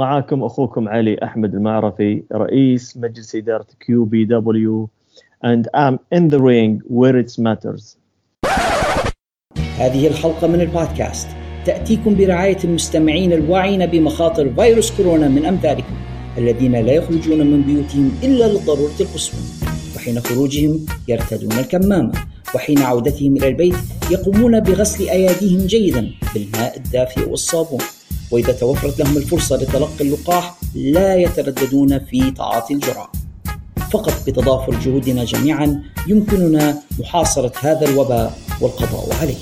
معاكم أخوكم علي أحمد المعرفي رئيس مجلس إدارة QPW and I'm in the ring where it matters. هذه الحلقة من البودكاست. تأتيكم برعاية المستمعين الواعين بمخاطر فيروس كورونا من أمثالكم الذين لا يخرجون من بيوتهم إلا للضرورة القصوى وحين خروجهم يرتدون الكمامة وحين عودتهم إلى البيت يقومون بغسل أيديهم جيدا بالماء الدافئ والصابون. وإذا توفرت لهم الفرصة لتلقي اللقاح لا يترددون في تعاطي الجرعة. فقط بتضافر جهودنا جميعا يمكننا محاصرة هذا الوباء والقضاء عليه.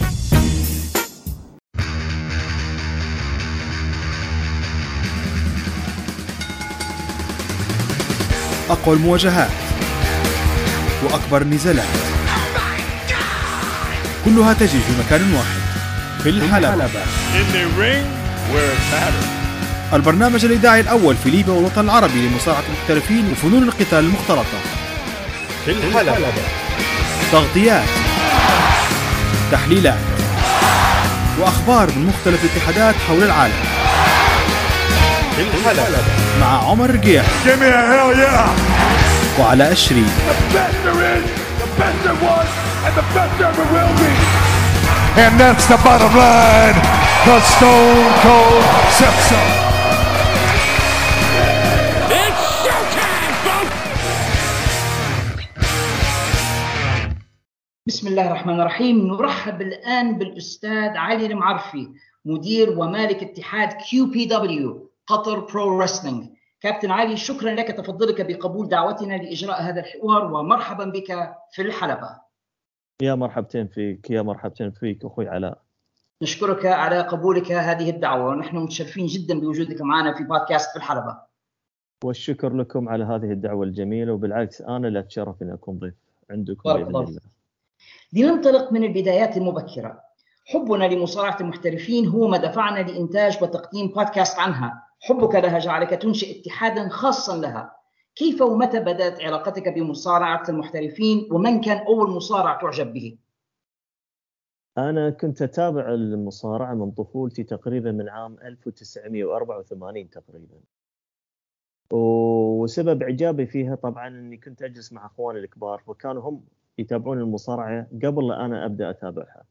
أقوى المواجهات وأكبر النزالات. كلها تجري في مكان واحد في الحلبة. البرنامج الإذاعي الأول في ليبيا والوطن العربي لمصارعة المحترفين وفنون القتال المختلطة. في الحلبة. تغطيات. تحليلات. وأخبار من مختلف الاتحادات حول العالم. في الحلبة. مع عمر رقيح وعلى الشريف. And that's the bottom line. The Stone Cold so. بسم الله الرحمن الرحيم نرحب الآن بالأستاذ علي المعرفي مدير ومالك اتحاد QPW قطر Pro Wrestling كابتن علي شكرا لك تفضلك بقبول دعوتنا لإجراء هذا الحوار ومرحبا بك في الحلبة يا مرحبتين فيك يا مرحبتين فيك أخوي علاء. نشكرك على قبولك هذه الدعوة ونحن متشرفين جدا بوجودك معنا في بودكاست في الحلبة. والشكر لكم على هذه الدعوة الجميلة وبالعكس أنا اللي اتشرف اني أكون ضيف عندكم بارك الله الله. لننطلق من البدايات المبكرة. حبنا لمصارعة المحترفين هو ما دفعنا لإنتاج وتقديم بودكاست عنها. حبك لها جعلك تنشئ اتحادا خاصا لها. كيف ومتى بدأت علاقتك بمصارعة المحترفين؟ ومن كان أول مصارع تعجب به؟ أنا كنت أتابع المصارعة من طفولتي تقريبا من عام 1984 تقريبا. وسبب إعجابي فيها طبعا إني كنت أجلس مع أخواني الكبار وكانوا هم يتابعون المصارعة قبل لا أنا أبدأ أتابعها.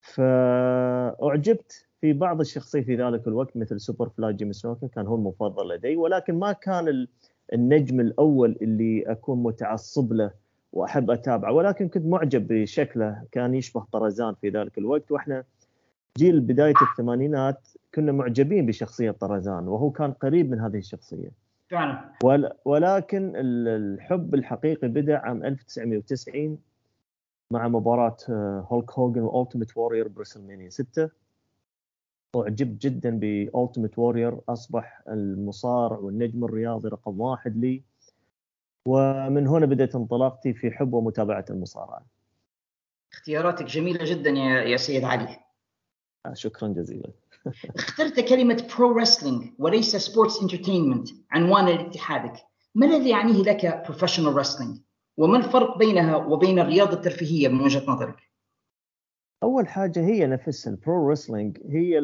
فأعجبت في بعض الشخصيات في ذلك الوقت مثل Superfly سنوكا كان هو المفضل لدي ولكن ما كان النجم الأول اللي أكون متعصب له وأحب أتابعه ولكن كنت معجب بشكله كان يشبه طرزان في ذلك الوقت. وإحنا جيل بداية الثمانينات كنا معجبين بشخصية طرزان وهو كان قريب من هذه الشخصية. فعلا. ول- ولكن ال- الحب الحقيقي بدأ عام 1990 مع مباراة آه، هولك هوجن و Ultimate Warrior ب WrestleMania 6 أعجبت جدا ب Ultimate Warrior أصبح المصارع والنجم الرياضي رقم واحد لي. ومن هنا بدأت انطلاقتي في حب ومتابعة المصارعة. اختياراتك جميلة جدا يا يا سيد علي. آه، شكرا جزيلا. اخترت كلمة pro wrestling وليس sports entertainment عنوانا لاتحادك. ما الذي يعنيه لك professional wrestling وما الفرق بينها وبين الرياضة الترفيهية من وجهة نظرك؟ أول حاجة هي نفسها ال pro wrestling هي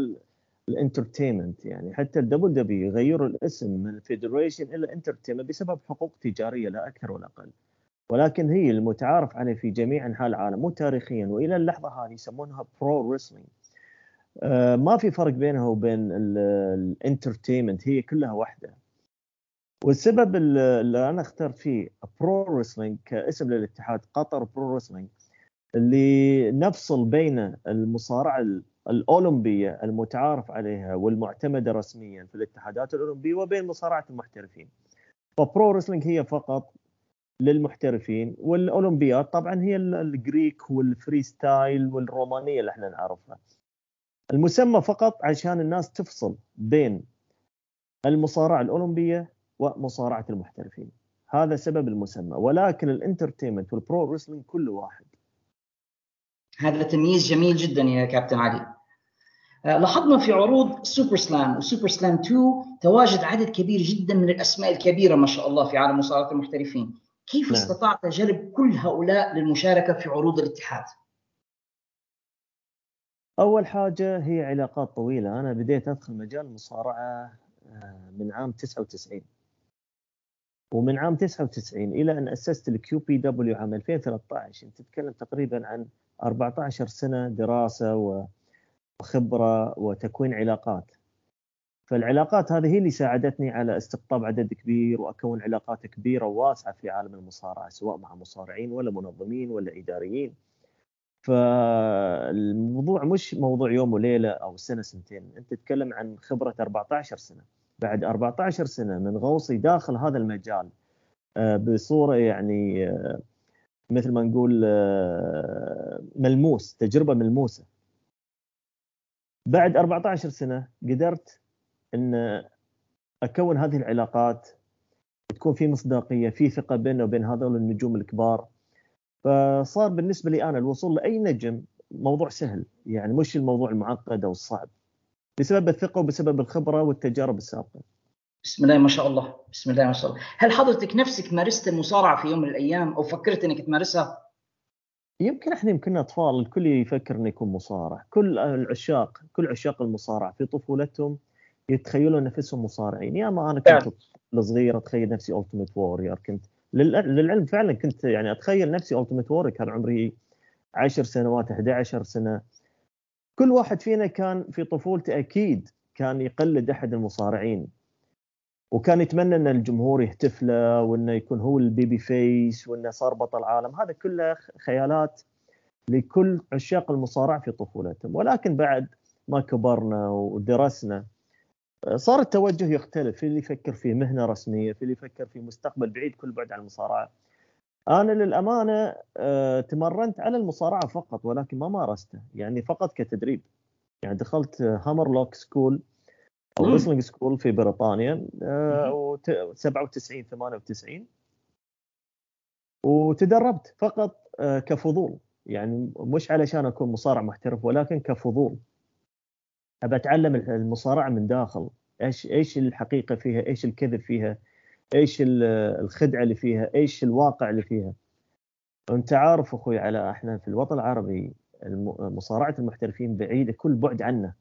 ال entertainment يعني حتى ال double W غيروا الاسم من Federation إلى Entertainment بسبب حقوق تجارية لا أكثر ولا أقل. ولكن هي المتعارف عليه في جميع أنحاء العالم مو تاريخيا وإلى اللحظة هذه يسمونها pro wrestling. آه ما في فرق بينها وبين ال entertainment هي كلها واحدة. والسبب ال- اللي أنا اخترت فيه pro wrestling كاسم للاتحاد قطر Pro Wrestling اللي نفصل بين المصارعه ال- الأولمبية المتعارف عليها والمعتمدة رسميا في الاتحادات الأولمبية وبين مصارعة المحترفين. ف pro wrestling هي فقط للمحترفين والأولمبيات طبعا هي ال- الـ Greek وال freestyle والرومانية اللي إحنا نعرفها. المسمى فقط عشان الناس تفصل بين المصارعه الأولمبية ومصارعة المحترفين. هذا سبب المسمى ولكن ال entertainment وال pro wrestling كله واحد. هذا تمييز جميل جدا يا كابتن علي. آه، لاحظنا في عروض Super Slam و Super Slam 2 تواجد عدد كبير جدا من الأسماء الكبيرة ما شاء الله في عالم مصارعة المحترفين. كيف نعم. استطعت جلب كل هؤلاء للمشاركة في عروض الاتحاد؟ أول حاجة هي علاقات طويلة. أنا بديت أدخل مجال المصارعه آه، عام 99 ومن عام 99 إلى أن أسست ال QPW عام 2013 أنت تتكلم تقريبا عن 14 سنة دراسة وخبرة وتكوين علاقات فالعلاقات هذه هي اللي ساعدتني على استقطاب عدد كبير وأكون علاقات كبيرة وواسعة في عالم المصارعة سواء مع مصارعين ولا منظمين ولا إداريين. فالموضوع مش موضوع يوم وليلة أو سنة سنتين، أنت تتكلم عن خبرة 14 سنة. بعد 14 سنة من غوصي داخل هذا المجال آه، بصورة يعني آه، مثل ما نقول آه، ملموس، تجربة ملموسة. بعد 14 سنة قدرت إن أكون هذه العلاقات تكون في مصداقية في ثقة بيننا وبين هذول النجوم الكبار فصار بالنسبة لي أنا الوصول لأي نجم موضوع سهل يعني مش الموضوع المعقد أو الصعب بسبب الثقة وبسبب الخبرة والتجارب السابقة بسم الله ما شاء الله بسم الله ما شاء الله. هل حضرتك نفسك مارست المصارعه في يوم من الأيام أو فكرت إنك تمارسها؟ يمكن إحنا يمكن أطفال الكل يفكر انه يكون مصارع. كل العشاق كل عشاق المصارعة في طفولتهم يتخيلوا نفسهم مصارعين. يا ما أنا كنت صغير أتخيل نفسي Ultimate Warrior كنت للعلم فعلا كنت يعني أتخيل نفسي Ultimate Warrior كان عمري 10 سنوات 11 سنة. كل واحد فينا كان في طفولته أكيد كان يقلد أحد المصارعين. وكان يتمنى إن الجمهور يهتف له وإنه يكون هو ال babyface وإنه صار بطل عالم. هذا كله خيالات لكل عشاق المصارعه في طفولتهم. ولكن بعد ما كبرنا ودرسنا صار التوجه يختلف. في اللي يفكر في مهنة رسمية في اللي يفكر في مستقبل بعيد كل بعد عن المصارعة. أنا للأمانة آه، تمرنت على المصارعة فقط ولكن ما مارسته. يعني فقط كتدريب. يعني دخلت Hammerlock school أو wrestling school في بريطانيا 97 98 وتدربت فقط آه، كفضول. يعني مش علشان أكون مصارع محترف ولكن كفضول. أبى أتعلم المصارعة من داخل. إيش إيش الحقيقة فيها؟ إيش الكذب فيها؟ إيش الخدعة اللي فيها؟ إيش الواقع اللي فيها؟ أنت عارف أخوي على إحنا في الوطن العربي مصارعة المحترفين بعيدة كل بعد عنا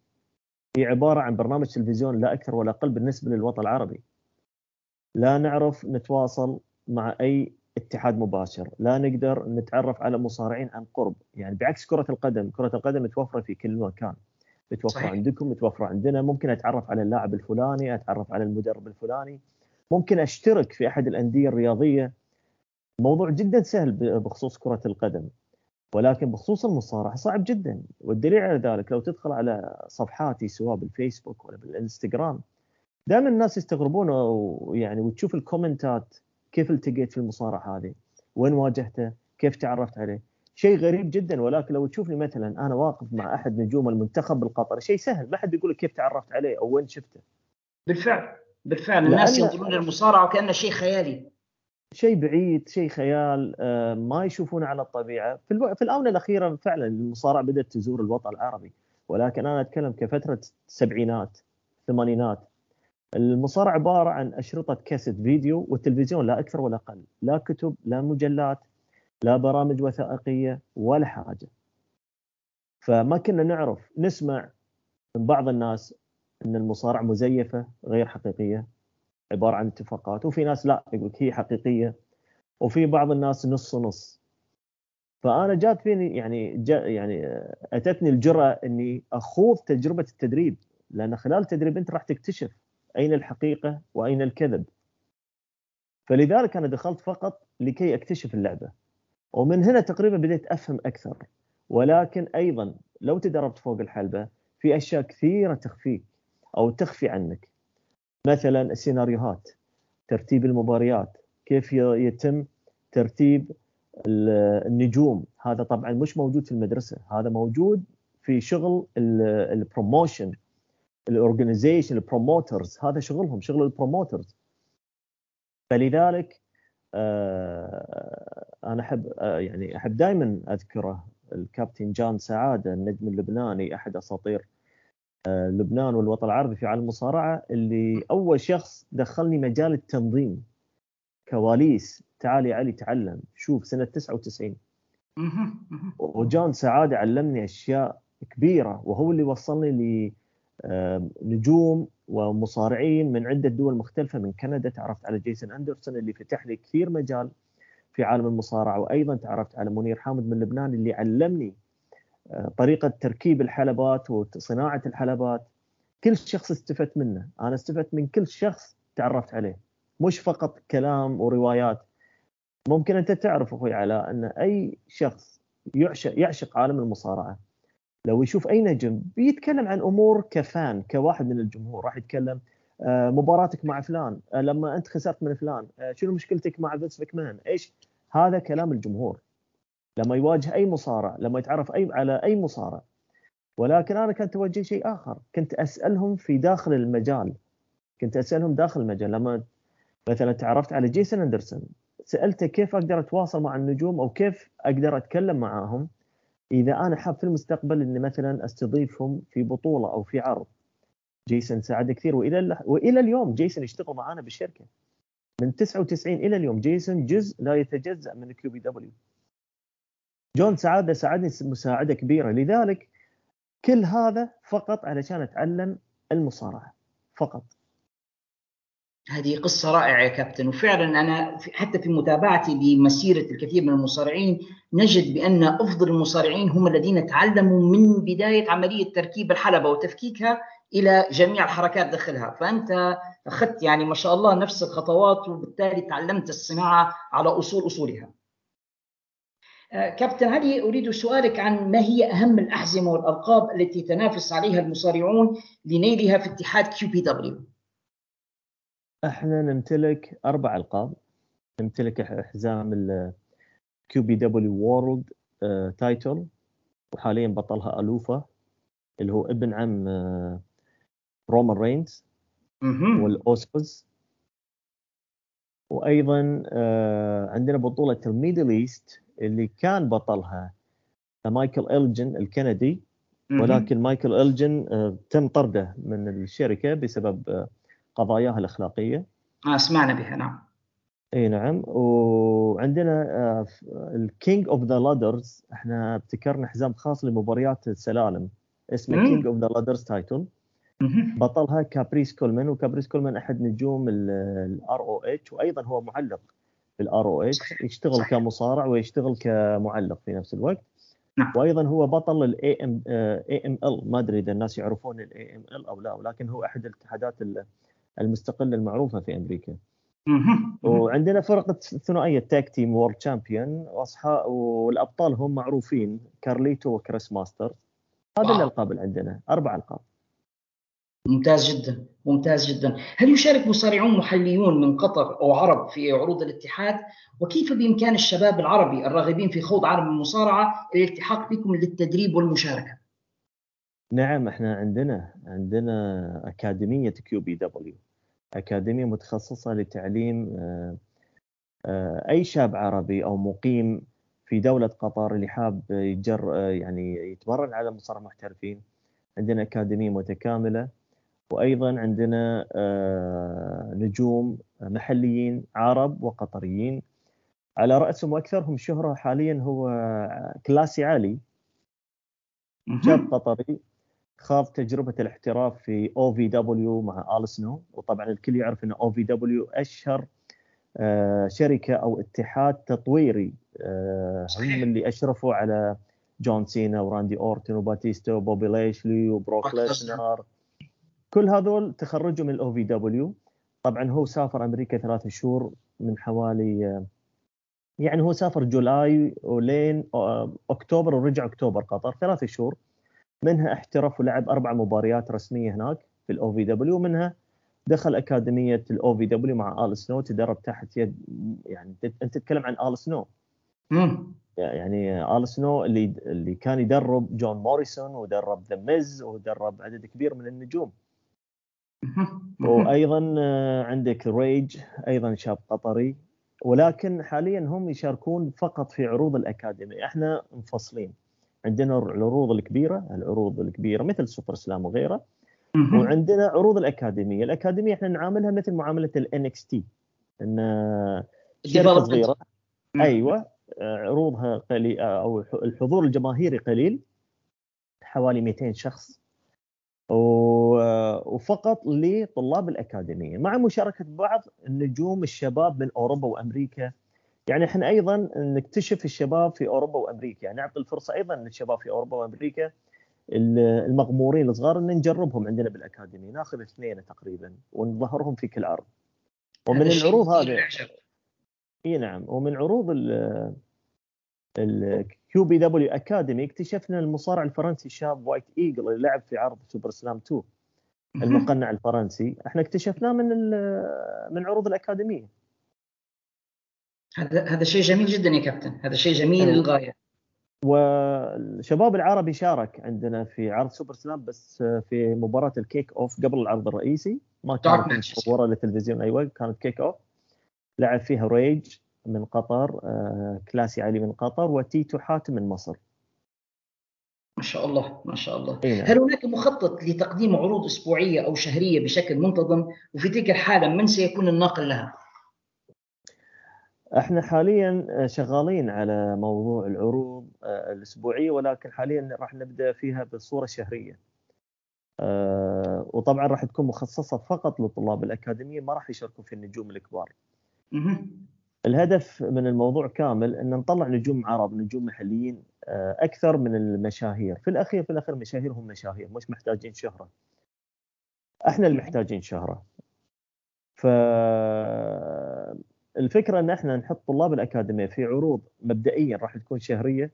هي عبارة عن برنامج تلفزيون لا أكثر ولا أقل بالنسبة للوطن العربي. لا نعرف نتواصل مع أي اتحاد مباشر. لا نقدر نتعرف على مصارعين عن قرب. يعني بعكس كرة القدم كرة القدم متوفرة في كل مكان. متوفرة صحيح. عندكم متوفرة عندنا. ممكن أتعرف على اللاعب الفلاني أتعرف على المدرب الفلاني. ممكن أشترك في أحد الأندية الرياضية. موضوع جدا سهل بخصوص كرة القدم. ولكن بخصوص المصارعة صعب جدا والدليل على ذلك لو تدخل على صفحاتي سواء بالفيسبوك ولا بالإنستغرام دائما الناس يستغربون ويعني وتشوف الكومنتات كيف التقيت في المصارعة هذه؟ وين واجهته؟ كيف تعرفت عليه؟ شيء غريب جدا ولكن لو تشوفني مثلا أنا واقف مع أحد نجوم المنتخب القطري شيء سهل ما حد يقول لك كيف تعرفت عليه أو وين شفته بالفعل بالفعل الناس ينظرون للمصارعة وكأنه شيء خيالي شيء بعيد شيء خيال آه، ما يشوفونه على الطبيعة. في, ألو... في الآونة الأخيرة فعلا المصارعة بدأت تزور الوطن العربي ولكن أنا أتكلم كفترة السبعينات الثمانينات المصارعة عبارة عن أشرطة كاسيت فيديو والتلفزيون لا أكثر ولا أقل لا كتب لا مجلات لا برامج وثائقية ولا حاجة. فما كنا نعرف نسمع من بعض الناس إن المصارعة مزيفة غير حقيقية. عبارة عن اتفاقات وفي ناس لا يقول هي حقيقية وفي بعض الناس نص نص فأنا جات فيني يعني جا يعني أتتني الجرأة إني أخوض تجربة التدريب لأن خلال التدريب أنت راح تكتشف أين الحقيقة وأين الكذب. فلذلك أنا دخلت فقط لكي أكتشف اللعبة. ومن هنا تقريبا بديت أفهم أكثر. ولكن أيضا لو تدربت فوق الحلبة في أشياء كثيرة تخفيك أو تخفي عنك. مثلا السيناريوهات ترتيب المباريات كيف يتم ترتيب النجوم. هذا طبعا مش موجود في المدرسة هذا موجود في شغل البروموشن ال organization ال promoters هذا شغلهم شغل ال promoters فلذلك آه، أنا أحب آه، يعني أحب دائما أذكره الكابتن جان سعادة النجم اللبناني أحد أساطير لبنان والوطن العربي في عالم المصارعة اللي أول شخص دخلني مجال التنظيم كواليس تعال يا علي تعلم شوف سنة 99 وجان سعادة علمني أشياء كبيرة وهو اللي وصلني لنجوم ومصارعين من عدة دول مختلفة من كندا تعرفت على جيسون أندرسون اللي فتح لي كثير مجال في عالم المصارعة وأيضا تعرفت على منير حامد من لبنان اللي علمني آه، طريقة تركيب الحلبات وصناعة الحلبات. كل شخص استفدت منه. أنا استفدت من كل شخص تعرفت عليه. مش فقط كلام وروايات. ممكن أنت تعرف أخوي علاء أن أي شخص يعشق يعشق عالم المصارعة. لو يشوف أي نجم بيتكلم عن أمور ك fan كواحد من الجمهور. راح يتكلم آه، مباراتك مع فلان. آه، لما أنت خسرت من فلان. آه، شنو مشكلتك مع فينس ماكمان؟ إيش؟ هذا كلام الجمهور. لما يواجه أي مصارع لما يتعرف اي على أي مصارع. ولكن أنا كنت اوجه شيء آخر. كنت أسألهم في داخل المجال. كنت أسألهم داخل المجال. لما مثلا تعرفت على جيسون أندرسون سألته كيف أقدر أتواصل مع النجوم أو كيف أقدر أتكلم معاهم إذا أنا حاب في المستقبل إني مثلا أستضيفهم في بطولة أو في عرض. جيسون ساعد كثير. وإلى وإلى اليوم جيسون يشتغل معنا بالشركة. من 99 إلى اليوم جيسون جزء لا يتجزأ من QPW. جون سعادة ساعدني مساعدة كبيرة. لذلك كل هذا فقط علشان أتعلم المصارعة. فقط. هذه قصة رائعة يا كابتن. وفعلا أنا حتى في متابعتي لمسيرة الكثير من المصارعين نجد بأن أفضل المصارعين هم الذين تعلموا من بداية عملية تركيب الحلبة وتفكيكها إلى جميع الحركات داخلها. فأنت أخذت يعني ما شاء الله نفس الخطوات وبالتالي تعلمت الصناعة على أصول أصولها. كابتن علي أريد سؤالك عن ما هي أهم الأحزمة والألقاب التي تنافس عليها المصارعون لنيلها في اتحاد QPW؟ إحنا نمتلك أربع ألقاب. نمتلك حزام ال QPW World Title وحاليا بطلها ألوفا اللي هو ابن عم رومان رينز والاوسبز وأيضا آه، عندنا بطولة ال Middle East اللي كان بطلها مايكل إلجن الكندي ولكن مايكل إلجن آه، تم طرده من الشركة بسبب آه، قضاياها الأخلاقية. آه سمعنا بها نعم. إي نعم. وعندنا ال King of the Ladders إحنا ابتكرنا حزام خاص لمباريات السلالم اسمه King of the Ladders title بطلها كابريس كولمان وكابريس كولمان أحد نجوم ال ROH وأيضا هو معلق في ال ROH يشتغل صحيح. كمصارع ويشتغل كمعلق في نفس الوقت نعم. وأيضا هو بطل ال IML IML ما أدري إذا الناس يعرفون ال IML أو لا ولكن هو أحد الاتحادات المستقلة المعروفة في أمريكا. وعندنا فرقة ثنائية tag team world champion وأصحاب والأبطال هم معروفين كارليتو وكريس ماستر هذا الألقاب اللي عندنا أربع ألقاب. ممتاز جدا ممتاز جدا. هل يشارك مصارعون محليون من قطر أو عرب في عروض الاتحاد؟ وكيف بإمكان الشباب العربي الراغبين في خوض عالم المصارعة الالتحاق بكم للتدريب والمشاركة؟ نعم إحنا عندنا عندنا أكاديمية QPW أكاديمية متخصصة لتعليم آه، آه، أي شاب عربي أو مقيم في دولة قطر اللي حاب يجر آه، يعني يتمرن على مصارع محترفين. عندنا أكاديمية متكاملة وأيضا عندنا نجوم محليين عرب وقطريين. على رأسهم واكثرهم شهرة حاليا هو كلاسي عالي شاب قطري خاض تجربة الاحتراف في OVW مع آل سنو. وطبعا الكل يعرف إن OVW أشهر آه، شركة أو اتحاد تطويري آه، هم اللي أشرفوا على جون سينا وراندي اورتون وباتيستا وبوبي ليشلي وبروك ليسنر. كل هذول تخرجوا من ال OVW طبعا هو سافر أمريكا ثلاث شهور من حوالي آه، يعني هو سافر جولاي ولين أكتوبر ورجع أكتوبر قطر ثلاث شهور. منها احترف ولعب أربع مباريات رسمية هناك في ال OVW منها دخل أكاديمية ال OVW مع آل سنو تدرب تحت يد يعني أنت تتكلم عن آل سنو؟ يعني آل سنو اللي اللي كان يدرب جون موريسون ودرب ذا ميز ودرب عدد كبير من النجوم. وأيضا آه، عندك ريج أيضا شاب قطري. ولكن حاليا هم يشاركون فقط في عروض الأكاديمية. إحنا منفصلين. عندنا العروض الكبيرة العروض الكبيرة مثل سوبر سلام وغيره. وعندنا عروض الأكاديمية. الأكاديمية إحنا نعاملها مثل معاملة ال NXT إن شركة صغيرة. أيوه. عروضها قليل أو الحضور الجماهيري قليل. حوالي 200 شخص. وفقط لطلاب الأكاديمية. مع مشاركة بعض النجوم الشباب من أوروبا وأمريكا. يعني إحنا أيضا نكتشف الشباب في أوروبا وأمريكا. يعني نعطي الفرصة أيضا للشباب في أوروبا وأمريكا المغمورين الصغار إن نجربهم عندنا بالأكاديمية. نأخذ اثنين تقريبا ونظهرهم في كل عرض ومن العروض هذه إي نعم. ومن عروض ال QPW Academy اكتشفنا المصارع الفرنسي الشاب وايت إيجل اللي لعب في عرض سوبر سلام 2 المقنع الفرنسي. إحنا اكتشفناه من من عروض الأكاديمية. هذا هذا شيء جميل جدا يا كابتن. هذا شيء جميل للغاية. والشباب العربي شارك عندنا في عرض سوبر سلام بس في مباراة ال kick-off قبل العرض الرئيسي. ما كانت مصوره للتلفزيون أيوه كانت kick-off لعب فيها ريج من قطر آه، كلاسي علي من قطر وتيتو حاتم من مصر ما شاء الله ما شاء الله إيه. هل هناك مخطط لتقديم عروض أسبوعية أو شهرية بشكل منتظم وفي تلك الحالة من سيكون الناقل لها إحنا حاليا شغالين على موضوع العروض آه، الأسبوعية ولكن حاليا راح نبدأ فيها بالصورة الشهرية. آه، وطبعا راح تكون مخصصة فقط لطلاب الأكاديمية ما راح يشاركوا في النجوم الكبار. الهدف من الموضوع كامل إن نطلع نجوم عرب، نجوم محليين آه، أكثر من المشاهير، في الأخير في الأخير المشاهير هم مشاهير مش محتاجين شهرة. إحنا اللي محتاجين شهرة. ف الفكرة إن إحنا نحط طلاب الأكاديمية في عروض مبدئيا راح تكون شهرية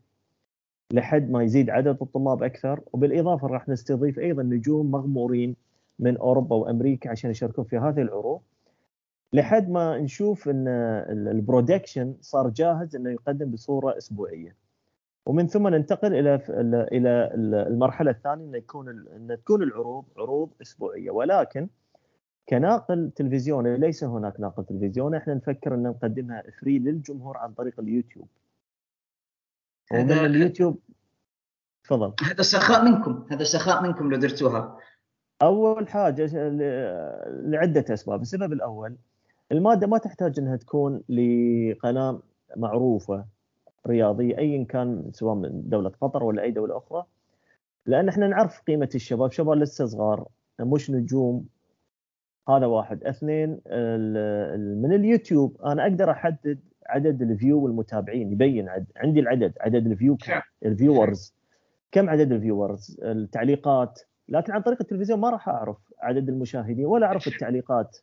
لحد ما يزيد عدد الطلاب أكثر وبالإضافة راح نستضيف أيضا نجوم مغمورين من أوروبا وأمريكا عشان يشاركون في هذه العروض لحد ما نشوف إن ال production صار جاهز إنه يقدم بصورة أسبوعية. ومن ثم ننتقل إلى إلى المرحلة الثانية إنه يكون إن تكون العروض عروض أسبوعية. ولكن كناقل تلفزيوني ليس هناك ناقل تلفزيوني إحنا نفكر إن نقدمها free للجمهور عن طريق اليوتيوب. ومن اليوتيوب تفضل. هذا سخاء منكم هذا سخاء منكم لو درتوها. أول حاجة لعدة أسباب. السبب الأول المادة ما تحتاج إنها تكون لقناة معروفة رياضية ايا كان سواء من دولة قطر ولا أي دولة أخرى. لأن إحنا نعرف قيمة الشباب شباب لسه صغار مش نجوم. هذا واحد. اثنين من اليوتيوب. أنا أقدر أحدد عدد ال view والمتابعين يبين عد. عندي العدد عدد ال view ال viewers. كم عدد ال viewers؟ التعليقات. لكن عن طريق التلفزيون ما راح أعرف عدد المشاهدين ولا أعرف التعليقات.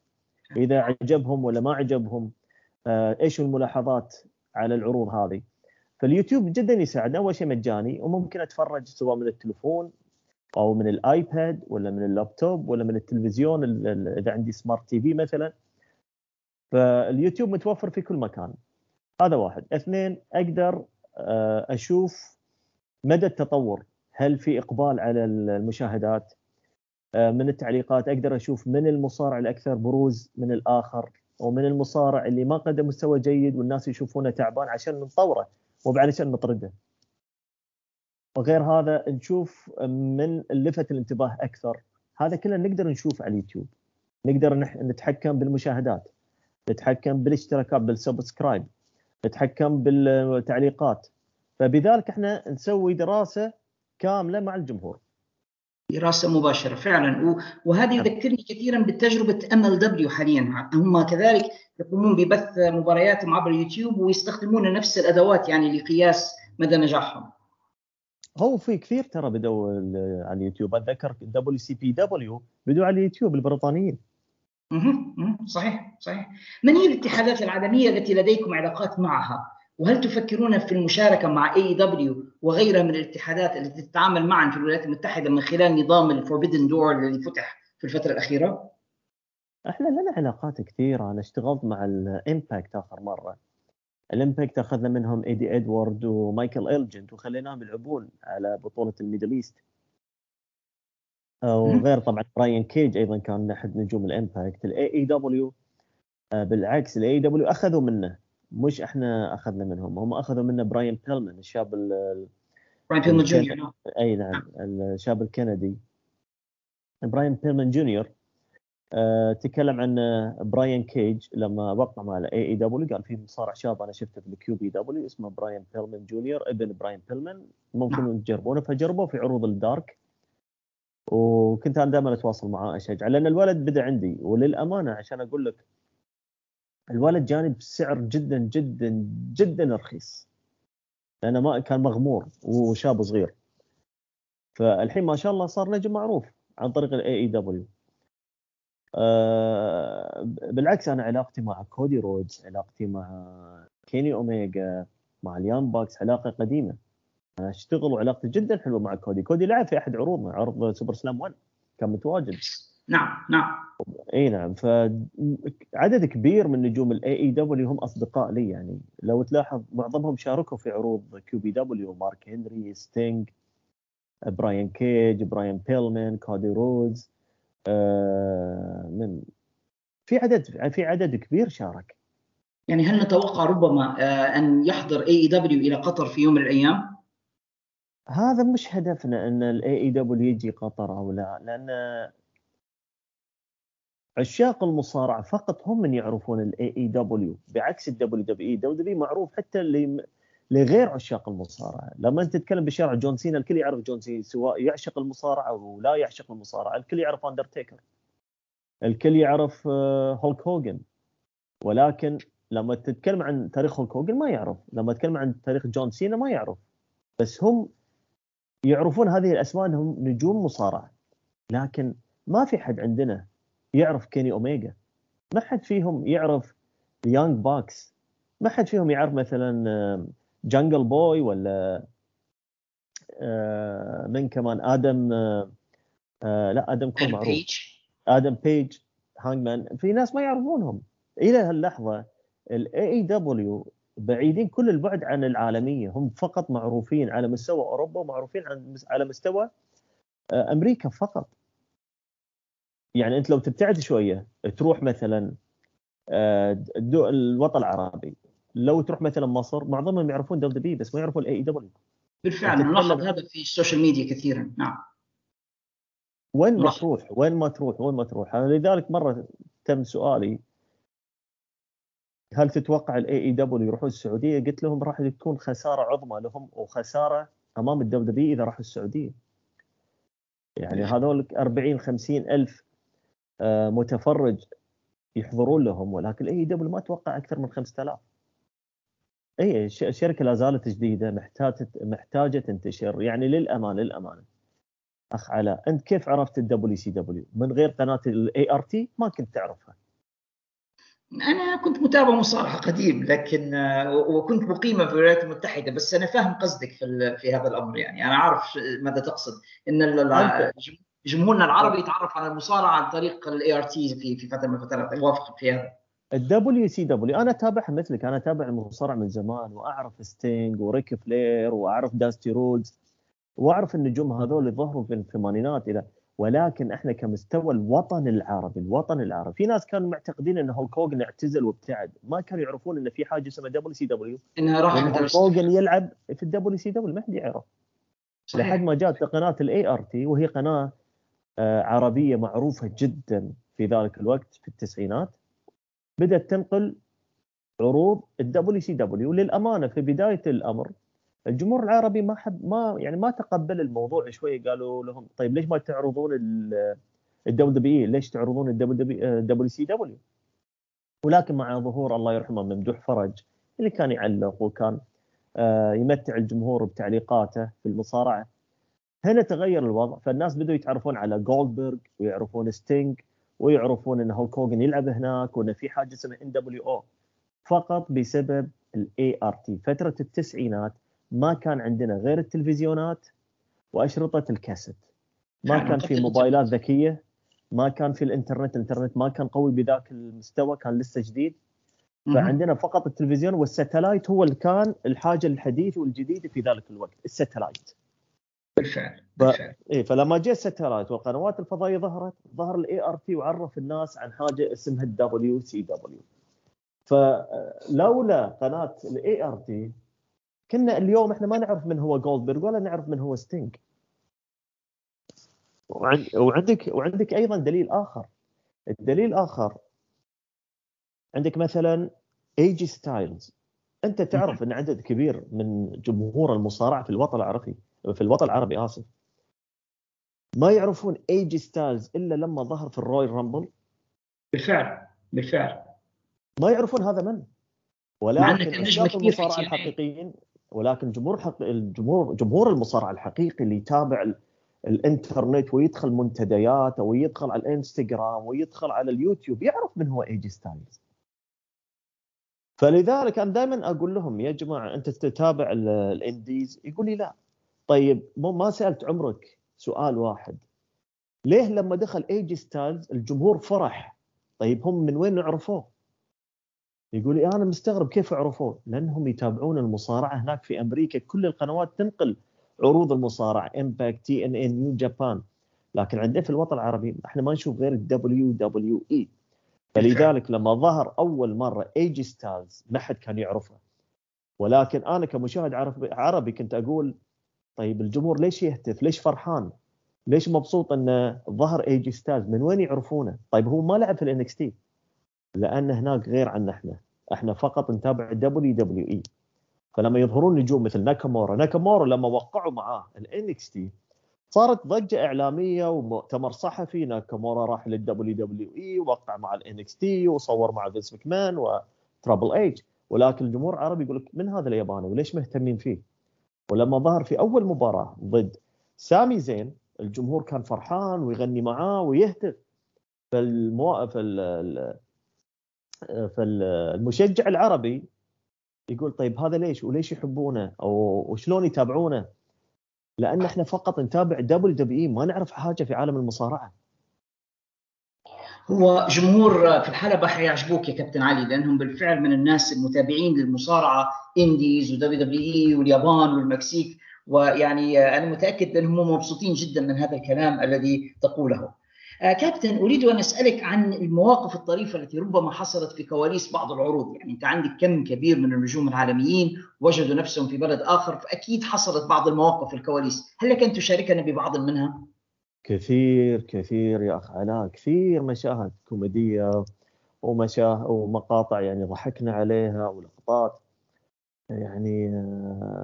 اذا عجبهم ولا ما عجبهم آه، إيش الملاحظات على العروض هذه؟ فاليوتيوب جدا يساعد أول شيء مجاني وممكن أتفرج سواء من التلفون أو من الآيباد ولا من اللابتوب ولا من التلفزيون إذا عندي smart TV مثلا. فاليوتيوب متوفر في كل مكان. هذا واحد. اثنين أقدر آه، أشوف مدى التطور. هل في إقبال على المشاهدات؟ من التعليقات أقدر أشوف من المصارع الأكثر بروز من الآخر ومن المصارع اللي ما قدم مستوى جيد والناس يشوفونه تعبان عشان نطوره مو عشان نطرده. وغير هذا نشوف من لفت الانتباه أكثر. هذا كله نقدر نشوف على اليوتيوب. نقدر نتحكم بالمشاهدات نتحكم بالاشتراكات بال subscribe نتحكم بالتعليقات. فبذلك إحنا نسوي دراسة كاملة مع الجمهور. دراسة مباشرة فعلا. وهذا نعم. يذكرني كثيرا بتجربة MLW حاليا. هم كذلك يقومون ببث مبارياتهم عبر اليوتيوب ويستخدمون نفس الأدوات يعني لقياس مدى نجاحهم. هو في كثير ترى بدوا على اليوتيوب. أتذكر WCPW بدوا على اليوتيوب البريطانيين. صحيح صحيح. من هي الاتحادات العالمية التي لديكم علاقات معها؟ وهل تفكرون في المشاركة مع AEW وغيرها من الاتحادات التي تتعامل معا في الولايات المتحدة من خلال نظام ال Forbidden Door الذي فتح في الفترة الأخيرة؟ إحنا لنا علاقات كثيرة. أنا اشتغلت مع ال Impact آخر مرة. ال Impact أخذنا منهم ايدي ادوارد ومايكل الجن وخليناهم يلعبون على بطولة ال Middle East وغير طبعا براين كيج أيضا كان أحد نجوم ال Impact ال AEW بالعكس ال AEW أخذوا منه. مش إحنا أخذنا منهم. هم أخذوا منه براين بيلمان الشاب براين بيلمان جونيور. أي نعم الشاب الكندي. براين بيلمان جونيور أه تكلم عن براين كيج لما وقع مع ال AEW قال في مصارع شاب أنا شفته في ال QPW اسمه براين بيلمان جونيور ابن براين بيلمان ممكن نعم. تجربونه فجربوه في عروض ال Dark. وكنت أنا دائما أتواصل معاه أشجع لأن الولد بدأ عندي. وللأمانة عشان أقول لك الولد جاني بسعر جدا جدا جدا رخيص. لأنه ما كان مغمور وشاب صغير. فالحين ما شاء الله صار نجم معروف عن طريق ال AEW آه، بالعكس أنا علاقتي مع كودي رودز علاقتي مع كيني اوميجا مع ال Young Bucks علاقة قديمة. أنا أشتغل وعلاقتي جدا حلوة مع كودي كودي لعب في أحد عروضنا عرض SuperSlam 1 كان متواجد. نعم نعم. إي نعم فعدد كبير من نجوم ال AEW هم أصدقاء لي يعني. لو تلاحظ معظمهم شاركوا في عروض QPW مارك هنري ستينج براين كيج براين بيلمان كودي رودز آه، من في عدد في عدد كبير شارك. يعني هل نتوقع ربما آه، أن يحضر AEW إلى قطر في يوم من الأيام؟ هذا مش هدفنا أن ال AEW يجي قطر أو لا لأن عشاق المصارعة فقط هم من يعرفون ال AEW بعكس الدبليو دبليو اي دبليو معروف حتى اللي لغير عشاق المصارعة. لما أنت تتكلم بشارع جون سينا الكل يعرف جون سينا سواء يعشق المصارعة أو لا يعشق المصارعة الكل يعرف اندرتيكر الكل يعرف هولك آه، هوجن ولكن لما تتكلم عن تاريخ هولك هوجن ما يعرف. لما تتكلم عن تاريخ جون سينا ما يعرف. بس هم يعرفون هذه الأسماء إنهم نجوم مصارعة. لكن ما في حد عندنا يعرف كيني أوميجا. ما حد فيهم يعرف Young Bucks ما حد فيهم يعرف مثلا جانجل بوي ولا آه، من كمان؟ آدم آه، آه، لا آدم كول معروف. آدم بيج هانجمان في ناس ما يعرفونهم. إلى هاللحظة ال AEW بعيدين كل البعد عن العالمية. هم فقط معروفين على مستوى أوروبا ومعروفين على مستوى أمريكا فقط. يعني أنت لو تبتعد شوية تروح مثلا الوطن العربي. لو تروح مثلا مصر معظمهم يعرفون WWE بس ما يعرفون ال AEW بالفعل نلاحظ هذا في ال social media كثيرا. نعم. وين ما تروح وين ما تروح وين ما تروح. أنا لذلك مرة تم سؤالي هل تتوقع ال AEW يروحون السعودية؟ قلت لهم راح تكون خسارة عظمى لهم وخسارة أمام ال WWE إذا راحوا السعودية. يعني هذول 40 50 ألف آه، متفرج يحضرون لهم ولكن ال AEW ما أتوقع أكثر من 5000. اي الشركة لا زالت جديدة محتاجة محتاجة تنتشر. يعني للامانه للامانه أخ علاء أنت كيف عرفت ال WCW من غير قناة ال ART ما كنت تعرفها. أنا كنت متابع مصارعة قديم لكن وكنت مقيم في الولايات المتحدة بس أنا فاهم قصدك في في هذا الأمر يعني. أنا عارف ماذا تقصد. إن جمهورنا العربي يتعرف على المصارعة عن طريق ال ART في في فترة من الفترات. اوافقك في هذا. ال WCW أنا أتابعها مثلك. أنا أتابع المصارعة من زمان وأعرف ستينج وريك فلير وأعرف داستي رودز وأعرف النجوم هذول اللي ظهروا في الثمانينات إلى. ولكن إحنا كمستوى الوطن العربي الوطن العربي في ناس كانوا معتقدين إن هولك هوجن اعتزل وابتعد. ما كانوا يعرفون إن في حاجة اسمها WCW إنها راح هولك هوجن يلعب في ال WCW ما حد يعرف. لحد ما جات قناة ال ART وهي قناة عربية معروفة جدا في ذلك الوقت في التسعينات. بدأت تنقل عروض ال WCW للأمانة في بداية الأمر الجمهور العربي ما حب ما يعني ما تقبل الموضوع شوي. قالوا لهم طيب ليش ما تعرضون ال WWE ليش تعرضون ال WCW ولكن مع ظهور الله يرحمه ممدوح فرج اللي كان يعلق وكان آه، يمتع الجمهور بتعليقاته في المصارعة. هنا تغير الوضع. فالناس بدوا يتعرفون على جولدبرغ ويعرفون ستينج ويعرفون إن هولك هوجن يلعب هناك وإن في حاجة اسمها ان دبليو أو فقط بسبب ال ART فترة التسعينات ما كان عندنا غير التلفزيونات وأشرطة الكاسيت. ما كان في موبايلات ذكية ما كان في الإنترنت الإنترنت ما كان قوي بذاك المستوى كان لسه جديد. فعندنا فقط التلفزيون وال satellite هو اللي كان الحاجة الحديثه والجديده في ذلك الوقت ال satellite. بالفعل بالفعل. ف... إيه فلما جاء ال satellite والقنوات الفضائية ظهرت ظهر الاي ار تي وعرف الناس عن حاجة اسمها الدبليو سي دبليو فلولا قناة الاي ار تي كنا اليوم إحنا ما نعرف من هو جولدبرغ ولا نعرف من هو ستينج وعندك وعندك أيضا دليل آخر. الدليل الآخر عندك مثلا اي جي ستايلز أنت تعرف إن عدد كبير من جمهور المصارعة في الوطن العربي في الوطن العربي آسف. ما يعرفون اي جي ستايلز إلا لما ظهر في الرويال رامبل. بالفعل بالفعل. ما يعرفون هذا من؟ ولكن نجم في المصارعة. الحقيقيين ولكن جمهور الحق... الجمهور جمهور المصارعة الحقيقي اللي يتابع ال... الإنترنت ويدخل منتديات أو يدخل على الإنستغرام ويدخل على اليوتيوب يعرف من هو اي جي ستايلز فلذلك أنا دائما أقول لهم يا جماعة أنت تتابع ال- ال indies يقول لي لا. طيب مو ما سألت عمرك سؤال واحد. ليه لما دخل اي جي ستايلز الجمهور فرح؟ طيب هم من وين عرفوه؟ يقول لي أنا مستغرب كيف عرفوه؟ لأنهم يتابعون المصارعة هناك في أمريكا. كل القنوات تنقل عروض المصارعة امباكت تي ان ان نيو جابان لكن عندنا في الوطن العربي إحنا ما نشوف غير الدبليو دبليو اي فلذلك لما ظهر أول مرة اي جي ستايلز ما حد كان يعرفه. ولكن أنا كمشاهد عربي, كنت أقول طيب الجمهور ليش يهتف؟ ليش فرحان؟ ليش مبسوط انه ظهر اي جي ستايلز؟ من وين يعرفونه؟ طيب هو ما لعب في الانكس تي لأن هناك غير عنا إحنا إحنا فقط نتابع دبليو دبليو اي فلما يظهرون نجوم مثل ناكامورا ناكامورا لما وقعوا معاه الانكس تي صارت ضجة إعلامية ومؤتمر صحفي ناكامورا راح للدبليو دبليو اي ووقع مع الانكس تي وصور مع فينس ماكمان وتريبل اتش ولكن الجمهور العربي يقول لك من هذا الياباني وليش مهتمين فيه؟ ولما ظهر في أول مباراة ضد سامي زين الجمهور كان فرحان ويغني معاه ويهتف. فالمو... فال... فالمشجع العربي يقول طيب هذا ليش؟ وليش يحبونه؟ أو وشلون يتابعونه؟ لأن إحنا فقط نتابع دبليو دبليو إي ما نعرف حاجة في عالم المصارعة. هو جمهور في الحلبة حيعجبوك يا كابتن علي لأنهم بالفعل من الناس المتابعين للمصارعة indies ودبليو دبليو إي واليابان والمكسيك ويعني أنا متأكد أنهم مبسوطين جدا من هذا الكلام الذي تقوله. آه كابتن أريد أن أسألك عن المواقف الطريفة التي ربما حصلت في كواليس بعض العروض. يعني أنت عندك كم كبير من النجوم العالميين وجدوا نفسهم في بلد آخر فأكيد حصلت بعض المواقف في الكواليس. هل لك أن تشاركنا ببعض منها؟ كثير كثير يا اخ علاء كثير مشاهد كوميدية ومشاهد ومقاطع يعني ضحكنا عليها ولقطات. يعني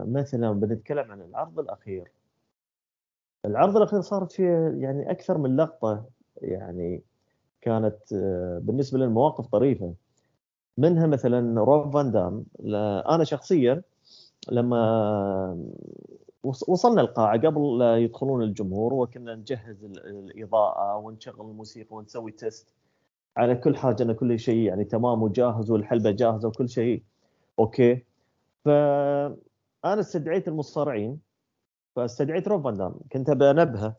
مثلا بنتكلم عن العرض الأخير. العرض الأخير صارت فيه يعني أكثر من لقطة. يعني كانت بالنسبة للمواقف طريفة. منها مثلا روب فان دام. أنا شخصيا لما وصلنا القاعه قبل لا يدخلون الجمهور وكنا نجهز الإضاءة ونشغل الموسيقى ونسوي test على كل حاجة أن كل شيء يعني تمام وجاهز والحلبة جاهزة وكل شيء. okay. فانا استدعيت المصارعين. فاستدعيت روب فان دام. كنت بنبهه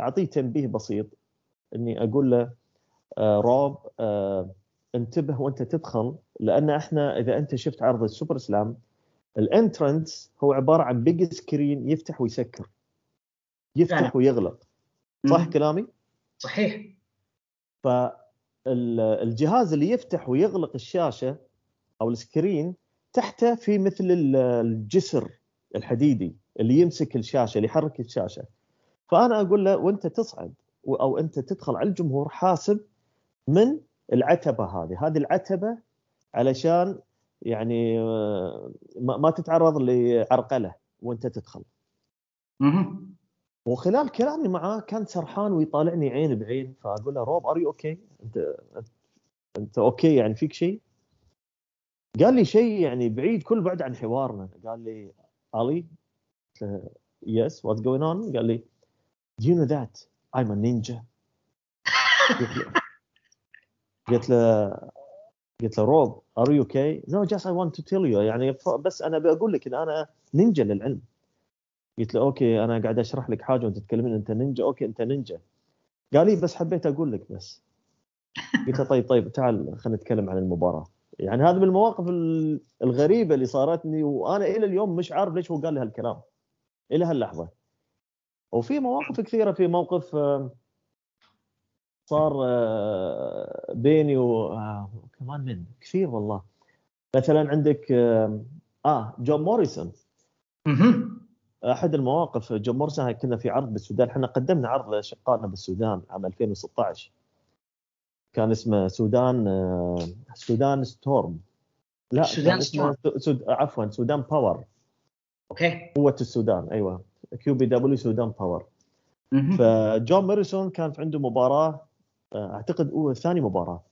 أعطيه تنبيه بسيط. إني أقول له آه روب آه انتبه وأنت تدخل لأن إحنا إذا أنت شفت عرض السوبر سلام ال entrance هو عبارة عن big screen يفتح ويسكر يفتح فعلا. ويغلق صح مم. كلامي؟ صحيح فالجهاز اللي يفتح ويغلق الشاشة أو ال screen تحته في مثل ال- الجسر الحديدي اللي يمسك الشاشة اللي يحرك الشاشة فأنا أقول له وأنت تصعد أو أنت تدخل على الجمهور حاسب من العتبة هذه هذه العتبة علشان يعني ما ما تتعرض لعرقلة وانت تدخل. وخلال كلامي معاه كان سرحان ويطالعني عين بعين فأقول له روب are you okay أنت أنت okay يعني فيك شيء؟ قال لي شيء يعني بعيد كل بعد عن حوارنا. قال لي علي yes what's going on قال لي do you know that I'm a ninja? قلت له قلت له قلت له روب are you okay no just I want to tell you يعني بس أنا بقول لك إن أنا نينجا للعلم. قلت له okay أنا قاعد أشرح لك حاجة وأنت تتكلمين أنت نينجا. okay أنت نينجا. قال لي بس حبيت أقول لك بس. قلت له طيب طيب تعال خلينا نتكلم عن المباراة. يعني هذا من المواقف ال- الغريبة اللي صارتني وأنا إلى اليوم مش عارف ليش هو قال لي هالكلام إلى هاللحظة. وفي مواقف كثيرة في موقف آه، صار آه، بيني وكمان من كثير والله. مثلا عندك آه آه، جون موريسون. أحد المواقف جون موريسون كنا في عرض بالسودان. إحنا قدمنا عرض لأشقائنا بالسودان عام 2016 كان اسمه سودان آه، سودان ستورم. لا سودان اسمه سود... عفوا سودان باور. okay. قوة السودان أيوه. كيو بي دبليو سودان باور. فجون موريسون كانت عنده مباراة آه، أعتقد هو ثاني مباراة.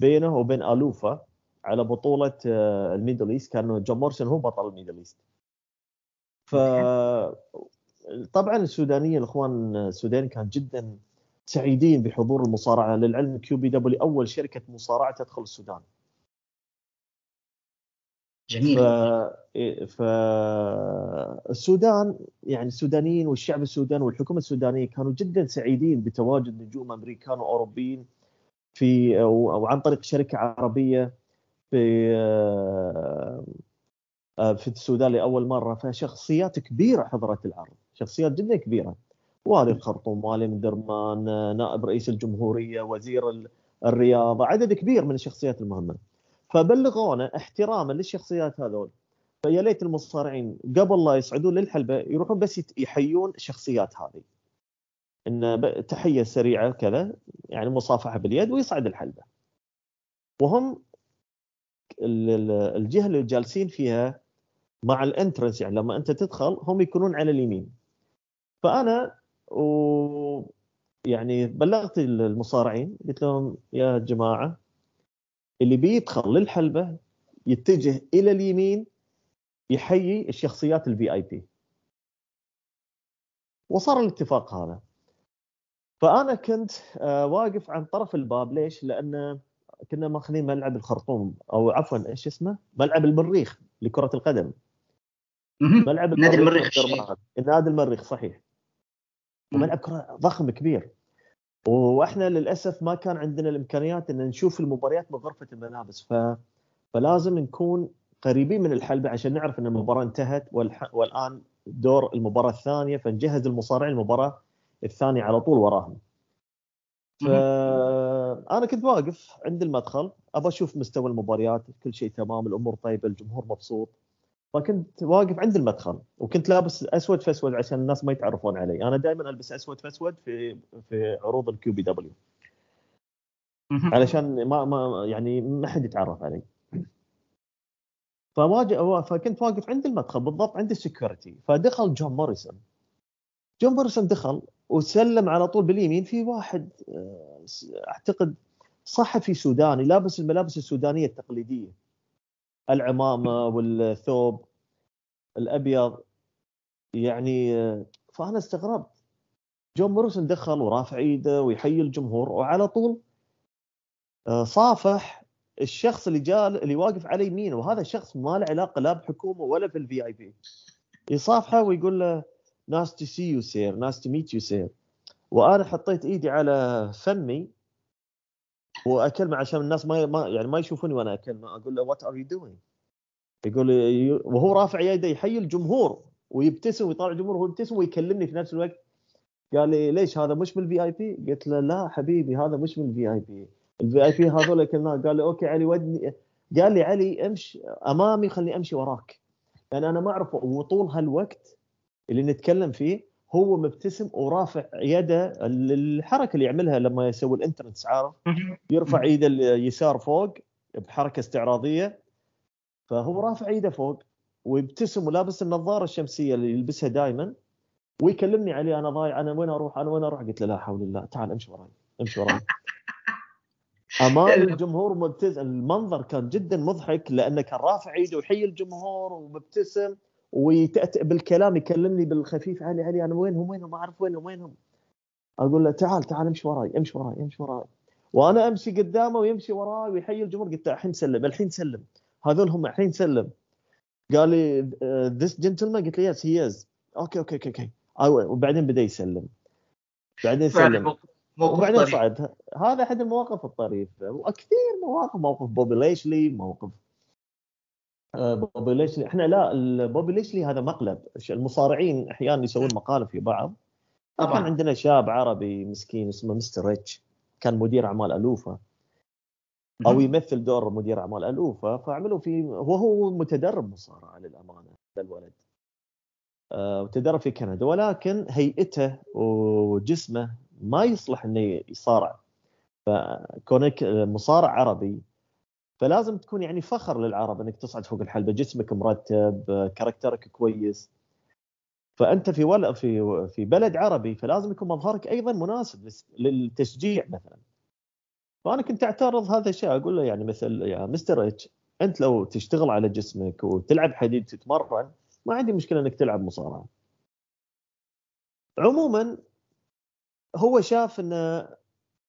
بينه وبين ألوفا على بطولة آه، ال Middle East. كان جون موريسون هو بطل ال Middle East. ف طبعا السودانيين الإخوان السودانيين كان جدا سعيدين بحضور المصارعة. للعلم كيو بي دبليو أول شركة مصارعة تدخل السودان. جميل. ف... ف السودان يعني السودانيين والشعب السوداني والحكومة السودانية كانوا جدا سعيدين بتواجد نجوم أمريكان وأوروبيين في أو أو عن طريق شركة عربية في آه، في السودان لأول مرة. فشخصيات كبيرة حضرت العرض شخصيات جدا كبيرة. والي الخرطوم والي من درمان نائب رئيس الجمهورية وزير ال- الرياضة عدد كبير من الشخصيات المهمة. فبلغونا احتراما للشخصيات هذول. فيا ليت المصارعين قبل لا يصعدون للحلبة يروحون بس يحيون الشخصيات هذه. إن تحية سريعة كذا يعني مصافحة باليد ويصعد الحلبة. وهم ال- ال- الجهة اللي جالسين فيها مع ال entrance يعني لما أنت تدخل هم يكونون على اليمين. فأنا و يعني بلغت المصارعين قلت لهم يا جماعة اللي بيدخل للحلبة يتجه إلى اليمين يحيي الشخصيات ال VIP وصار الاتفاق هذا. فأنا كنت آه، واقف عن طرف الباب ليش؟ لأن كنا ماخذين ملعب الخرطوم أو عفوا إيش اسمه؟ ملعب المريخ لكرة القدم. ملعب نادي المريخ درمان. نادي المريخ صحيح وملعب كرة ضخم كبير وإحنا للأسف ما كان عندنا الإمكانيات إن نشوف المباريات من غرفة الملابس ف... فلازم نكون قريبين من الحلبة عشان نعرف إن المباراة انتهت والح... والآن دور المباراة الثانية فنجهز المصارعين المباراة الثانية على طول وراهم. فأنا كنت واقف عند المدخل ابى أشوف مستوى المباريات كل شيء تمام الأمور طيبة الجمهور مبسوط. فكنت واقف عند المدخل وكنت لابس أسود في أسود عشان الناس ما يتعرفون علي. أنا دائما ألبس أسود في أسود في في عروض ال QPW. علشان ما ما يعني ما حد يتعرف علي. فواجه فكنت واقف عند المدخل بالضبط عند ال security. فدخل جون موريسون. جون موريسون دخل وسلم على طول باليمين. في واحد آه، أعتقد صحفي سوداني لابس الملابس السودانية التقليدية. العمامة والثوب الأبيض. يعني آه، فأنا استغربت. جون موريسون دخل ورافع إيده ويحيي الجمهور وعلى طول آه، صافح الشخص اللي جاء اللي واقف على يمينه. وهذا الشخص ما له علاقة لا بحكومة ولا في ال VIP يصافحه ويقول له nice to see you sir nice to meet you sir وأنا حطيت إيدي على فمي واكلمه عشان الناس ما ما- يعني ما يشوفوني وأنا اكلمه أقول له what are you doing يقول وهو رافع يده يحيي الجمهور. ويبتسم ويطالع الجمهور وهو يبتسم ويكلمني في نفس الوقت. قال لي ليش هذا مش من ال VIP؟ قلت له لا حبيبي هذا مش من ال VIP ال VIP هذول كنا قال لي okay علي ودني. قال لي علي امشي أمامي خليني أمشي وراك. لأن أنا ما أعرف وطول هالوقت اللي نتكلم فيه هو مبتسم ورافع يده الحركة اللي يعملها لما يسوي الانترنس عارف. يرفع ايده اليسار فوق بحركة استعراضية فهو رافع ايده فوق ويبتسم ولابس النظارة الشمسية اللي يلبسها دائما ويكلمني عليه أنا ضايع أنا وين أروح؟ أنا وين أروح؟ قلت له لا حول الله تعال امشي وراي امشي وراي. أمام الجمهور مبتسم المنظر كان جدا مضحك لأنه كان رافع ايده ويحيي الجمهور ومبتسم. ويتأتئ بالكلام يكلمني بالخفيف علي علي أنا وينهم وينهم؟ ما أعرف وينهم وينهم؟ أقول له تعال تعال امشي وراي امشي وراي امشي وراي. وأنا أمشي قدامه ويمشي وراي ويحيي الجمهور قلت له الحين سلم الحين سلم هذول هم الحين سلم. قال لي this gentleman قلت له yes he is okay okay okay okay. وبعدين بدأ يسلم. بعدين سلم. وبعدين. صعد. هذا أحد المواقف الطريفة. وكثير مواقف موقف بوبي ليشلي موقف آه، بوبي ليشلي إحنا لا بوبي ليشلي هذا مقلب. المصارعين أحيانا يسوون مقالب في بعض. كان طبعا. عندنا شاب عربي مسكين اسمه مستر إتش. كان مدير أعمال الوفه أو. يمثل دور مدير أعمال الوفه فعملوا في وهو متدرب مصارعة للأمانة هذا الولد. آه، وتدرب في كندا. ولكن هيئته وجسمه ما يصلح إنه يصارع. فكونك مصارع عربي فلازم تكون يعني فخر للعرب إنك تصعد فوق الحلبة. جسمك مرتب كاركترك كويس. فأنت في ول... في في بلد عربي فلازم يكون مظهرك أيضا مناسب للتشجيع مثلا. فأنا كنت أعترض هذا الشيء أقول له يعني مثل يا مستر إتش أنت لو تشتغل على جسمك وتلعب حديد تتمرن ما عندي مشكلة إنك تلعب مصارعة. عموما هو شاف ان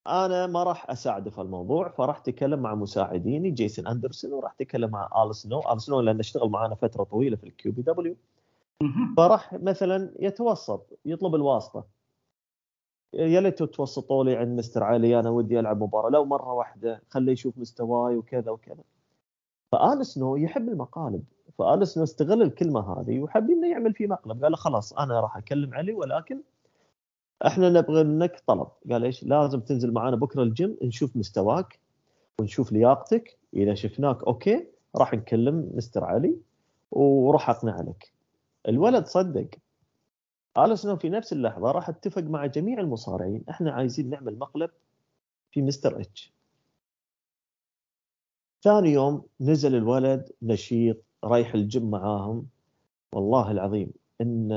أنا ما راح اساعده في الموضوع فراح تكلم مع مساعديني جيسون أندرسون وراح تكلم مع آل سنو. آل سنو لأنه اشتغل معنا فترة طويلة في ال QPW. فراح مثلا يتوسط يطلب الواسطة. يا ليت توسطوا لي عند مستر علي أنا ودي ألعب مباراة. لو مرة واحدة خليه يشوف مستواي وكذا وكذا. فآل سنو يحب المقالب. فآل سنو استغل الكلمة هذه وحب إنه يعمل فيه مقلب. قال له خلاص أنا راح أكلم علي ولكن إحنا نبغى منك طلب. قال إيش؟ لازم تنزل معنا بكرة الجيم نشوف مستواك ونشوف لياقتك. إذا شفناك okay راح نكلم مستر علي وراح أقنع لك. الولد صدق. آل سنو في نفس اللحظة راح اتفق مع جميع المصارعين. إحنا عايزين نعمل مقلب في مستر إتش. ثاني يوم نزل الولد نشيط رايح الجيم معاهم. والله العظيم إن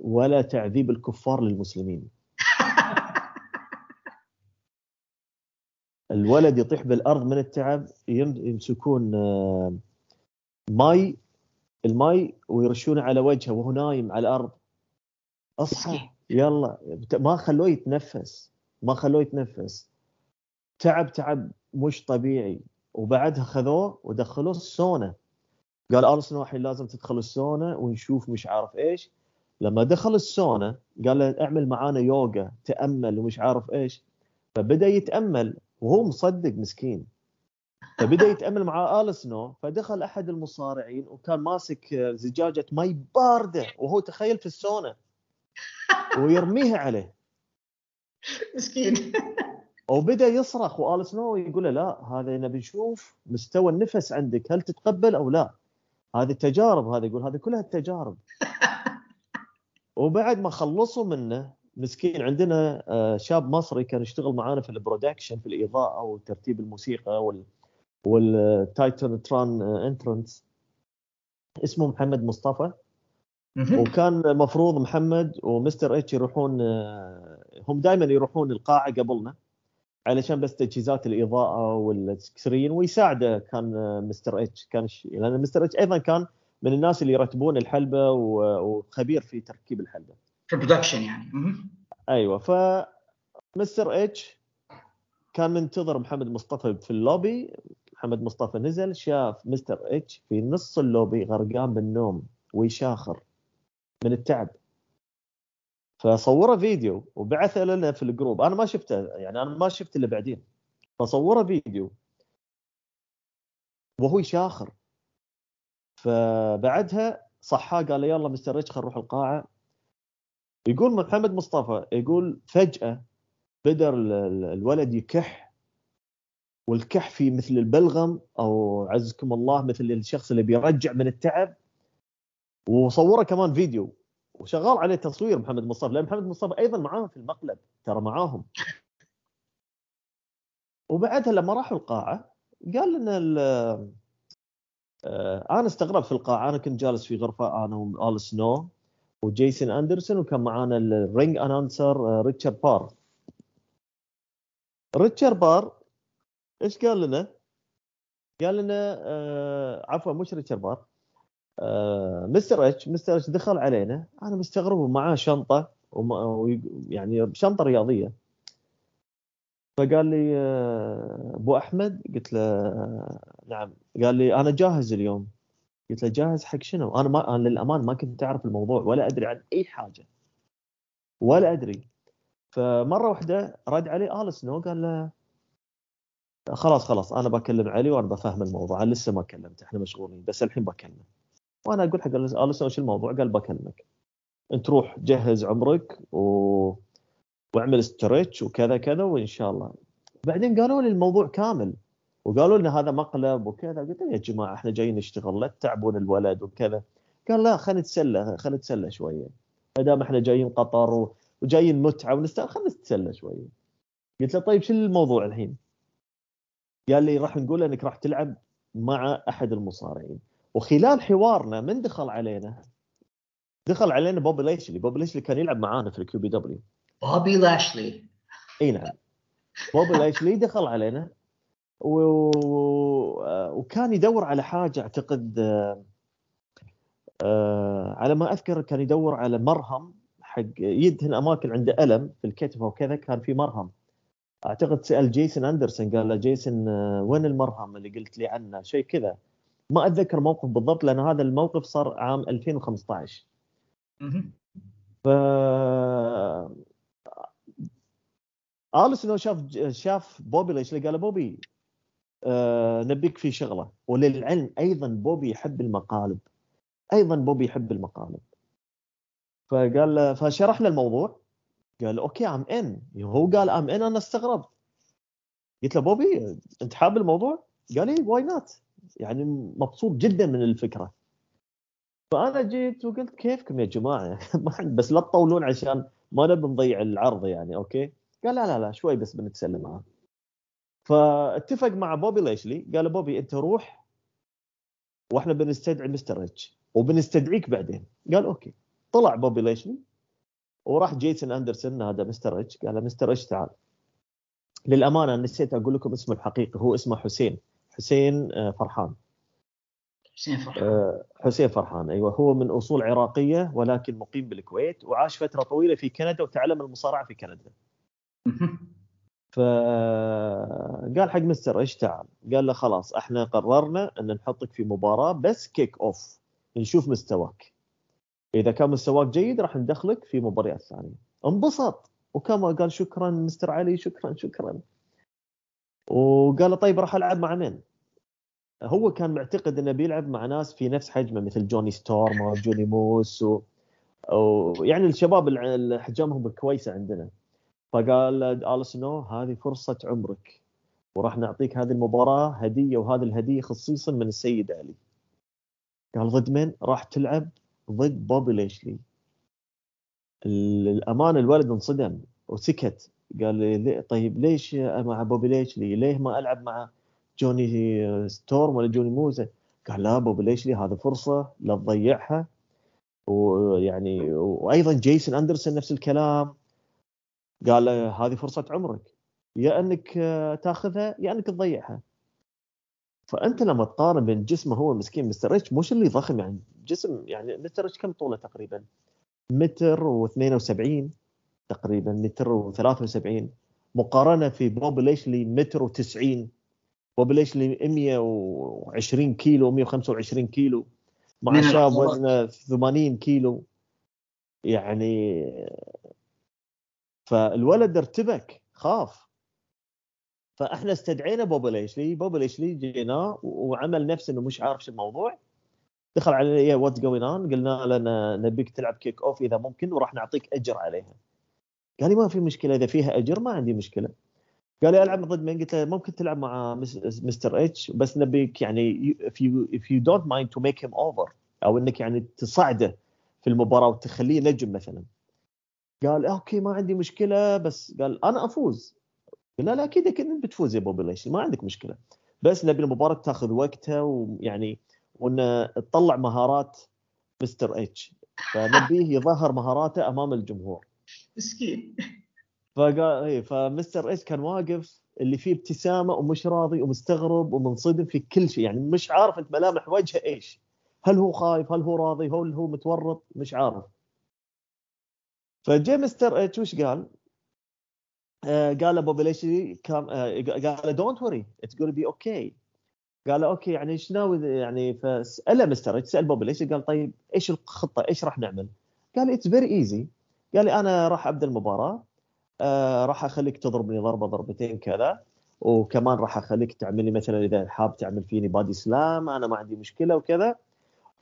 ولا تعذيب الكفار للمسلمين. الولد يطيح بالأرض من التعب يمسكون آه، ماي الماي ويرشونه على وجهه وهو نايم على الأرض. أصحى يلا ما خلوه يتنفس ما خلوه يتنفس. تعب تعب مش طبيعي. وبعدها خذوه ودخلوه السونا قال ارسنال الحين لازم تدخل السونا ونشوف مش عارف إيش. لما دخل السونا قال له اعمل معانا يوغا تأمل ومش عارف إيش. فبدأ يتأمل وهو مصدق مسكين. فبدأ يتأمل مع آل سنو فدخل أحد المصارعين وكان ماسك زجاجة مي باردة وهو تخيل في السونا ويرميها عليه. مسكين. وبدأ يصرخ وآل سنو يقول له لا هذا نبي نشوف مستوى النفس عندك هل تتقبل أو لا؟ هذه التجارب هذا يقول هذه كلها التجارب. وبعد ما خلصوا منه مسكين عندنا آه، شاب مصري كان يشتغل معانا في ال production في الإضاءة وترتيب الموسيقى وال وال titantron entrance اسمه محمد مصطفى. وكان المفروض محمد ومستر اتش يروحون آه، هم دائما يروحون القاعة قبلنا علشان بس تجهيزات الإضاءة وال screen ويساعده كان آه، مستر اتش كان لأن مستر اتش أيضا كان من الناس اللي يرتبون الحلبة وخبير في تركيب الحلبة. في ال production يعني. أيوه. ف مستر إتش كان منتظر محمد مصطفى في اللوبي. محمد مصطفى نزل شاف مستر إتش في نص اللوبي غرقان بالنوم ويشاخر من التعب. فصوره فيديو وبعثه لنا في ال group. أنا ما شفته يعني أنا ما شفت إلا بعدين. فصوره فيديو وهو يشاخر. فبعدها صحاه قال يلا مستر إتش خلينا نروح القاعة. يقول محمد مصطفى يقول فجأة بدا الولد يكح والكح في مثل البلغم أو عزكم الله مثل الشخص اللي بيرجع من التعب. وصوره كمان فيديو وشغال عليه تصوير محمد مصطفى لأن محمد مصطفى أيضا معاهم في المقلب ترى معاهم. وبعدها لما راحوا القاعة قال لنا أنا استغربت في القاعة. أنا كنت جالس في غرفة أنا وال سنو وجيسون أندرسون وكان معانا ال ring announcer ريتشارد بار. ريتشارد بار إيش قال لنا؟ قال لنا آه عفوا مش ريتشارد بار. آه مستر إتش مستر إتش دخل علينا. أنا مستغرب ومعاه شنطة وما يعني شنطة رياضية. فقال لي آه، أبو أحمد قلت له نعم. قال لي أنا جاهز اليوم. قلت له جاهز حق شنو؟ أنا ما أنا للامانه ما كنت اعرف الموضوع ولا أدري عن أي حاجة. ولا أدري. فمرة واحدة رد علي آل سنو قال له خلاص خلاص أنا بكلم علي وأنا بفهم الموضوع. أنا لسه ما كلمته إحنا مشغولين بس الحين بكلمه وأنا أقول حق آل سنو شو الموضوع؟ قال بكلمك. أنت روح جهز عمرك و واعمل ستريتش وكذا كذا وإن شاء الله. بعدين قالوا لي الموضوع كامل. وقالوا لنا هذا مقلب وكذا. قلت يا جماعة إحنا جايين نشتغل لا تتعبون الولد وكذا. قال لا خلينا نتسلى خلينا نتسلى شوية. ما دام إحنا جايين قطر وجايين متعة ونستغل خلينا نتسلى شوية. قلت له طيب شو الموضوع الحين؟ قال لي راح نقول إنك راح تلعب مع أحد المصارعين. وخلال حوارنا من دخل علينا؟ دخل علينا بوبي ليشلي. بوبي ليشلي كان يلعب معانا في ال QPW بوبي لاشلي. إي نعم. بوبي ليشلي دخل علينا و... وكان يدور على حاجة أعتقد آه، على ما أذكر كان يدور على مرهم حق يدهن أماكن عنده ألم في الكتف وكذا كان في مرهم. أعتقد سأل جيسون أندرسون قال له جيسون آه، وين المرهم اللي قلت لي عنه؟ شيء كذا. ما أتذكر موقف بالضبط لأن هذا الموقف صار عام 2015 مهم. فجيسون شاف شاف بوبي ليشلي قال له بوبي؟ آه نبيك في شغلة. وللعلم أيضا بوبي يحب المقالب. أيضا بوبي يحب المقالب. فقال له فشرحنا الموضوع. قال له okay I'm in هو قال I'm in أنا استغربت قلت له بوبي أنت حاب الموضوع؟ قال لي why not يعني مبسوط جدا من الفكرة. فأنا جيت وقلت كيفكم يا جماعة؟ بس لا تطولون عشان ما نبي نضيع العرض يعني okay؟ قال لا لا لا شوي بس بنتسلى معاه فاتفق مع بوبي ليشلي قال بوبي أنت روح وإحنا بنستدعي مستر اتش وبنستدعيك بعدين. قال okay. طلع بوبي ليشلي وراح جيسون أندرسون نادى مستر اتش قال له مستر اتش تعال. للأمانة نسيت أقول لكم اسمه الحقيقي هو اسمه حسين. حسين آه، فرحان. حسين فرحان. آه، حسين فرحان أيوه. هو من أصول عراقية ولكن مقيم بالكويت وعاش فترة طويلة في كندا وتعلم المصارعة في كندا. فقال حق مستر إتش تعال؟ قال له خلاص إحنا قررنا إن نحطك في مباراة بس kick off نشوف مستواك. إذا كان مستواك جيد راح ندخلك في مباريات ثانية. انبسط. وكما قال شكرا مستر علي شكرا شكرا. وقال له طيب راح ألعب مع من؟ هو كان معتقد إنه بيلعب مع ناس في نفس حجمه مثل جوني ستورم وجوني موس و... يعني الشباب حجمهم كويسة عندنا. فقال listen no؟ هذه فرصة عمرك. وراح نعطيك هذه المباراة هدية وهذه الهدية خصيصا من السيد علي. قال ضد من؟ راح تلعب؟ ضد بوبي ليشلي. للأمانة الولد انصدم وسكت. قال لي طيب ليش مع بوبي ليشلي؟ ليه ما ألعب مع جوني ستورم ولا جوني موس؟ قال لا بوبي ليشلي هذه فرصة لا تضيعها. ويعني وأيضا جيسون أندرسون نفس الكلام. قال له هذه فرصة عمرك. يا أنك آه، تاخذها يا أنك تضيعها. فأنت لما تقارن بين جسمه هو مسكين مستر إتش مش اللي ضخم يعني جسم يعني مستر إتش كم طوله تقريبا؟ متر و72 تقريبا متر و73 مقارنة في بوب ليشلي متر و90 بوب ليشلي 120 كيلو 125 كيلو. مع شاب. وزنه 80 كيلو. يعني فالولد ارتبك خاف. فإحنا استدعينا بوبي ليشلي بوبي ليشلي جيناه وعمل نفسه إنه مش عارف شو الموضوع. دخل علي what going on قلنا ن- نبيك تلعب kick off إذا ممكن وراح نعطيك أجر عليها. قال لي ما في مشكلة إذا فيها أجر ما عندي مشكلة. قال لي ألعب ضد من قلت له ممكن تلعب مع مس- مستر اتش بس نبيك يعني if you if you don't mind to make him over أو إنك يعني تصعده في المباراة وتخليه نجم مثلا. قال okay ما عندي مشكلة بس قال أنا أفوز. لا لا أكيد أكيد أنت بتفوز يا بوبي ليشلي؟ ما عندك مشكلة. بس نبي المباراة تاخذ وقتها ويعني وإن تطلع مهارات مستر إتش. فنبيه يظهر مهاراته أمام الجمهور. مسكين. فقال اي فمستر إتش كان واقف اللي فيه ابتسامة ومش راضي ومستغرب ومنصدم في كل شيء. يعني مش عارف أنت ملامح وجهه إيش. هل هو خايف؟ هل هو راضي؟ هل هو متورط؟ مش عارف. فجاء مستر اتش وش قال؟ آه قال له بوبي آه قال له don't worry it's gonna be okay قال له okay يعني إيش ناوي يعني فسأله مستر سأل بوبي ليشلي قال طيب إيش الخطة إيش راح نعمل؟ قال it's very easy قال لي أنا راح أبدأ المباراة آه راح أخليك تضربني ضربة ضربتين كذا وكمان راح أخليك تعمل لي مثلا إذا حاب تعمل فيني body slam أنا ما عندي مشكلة وكذا.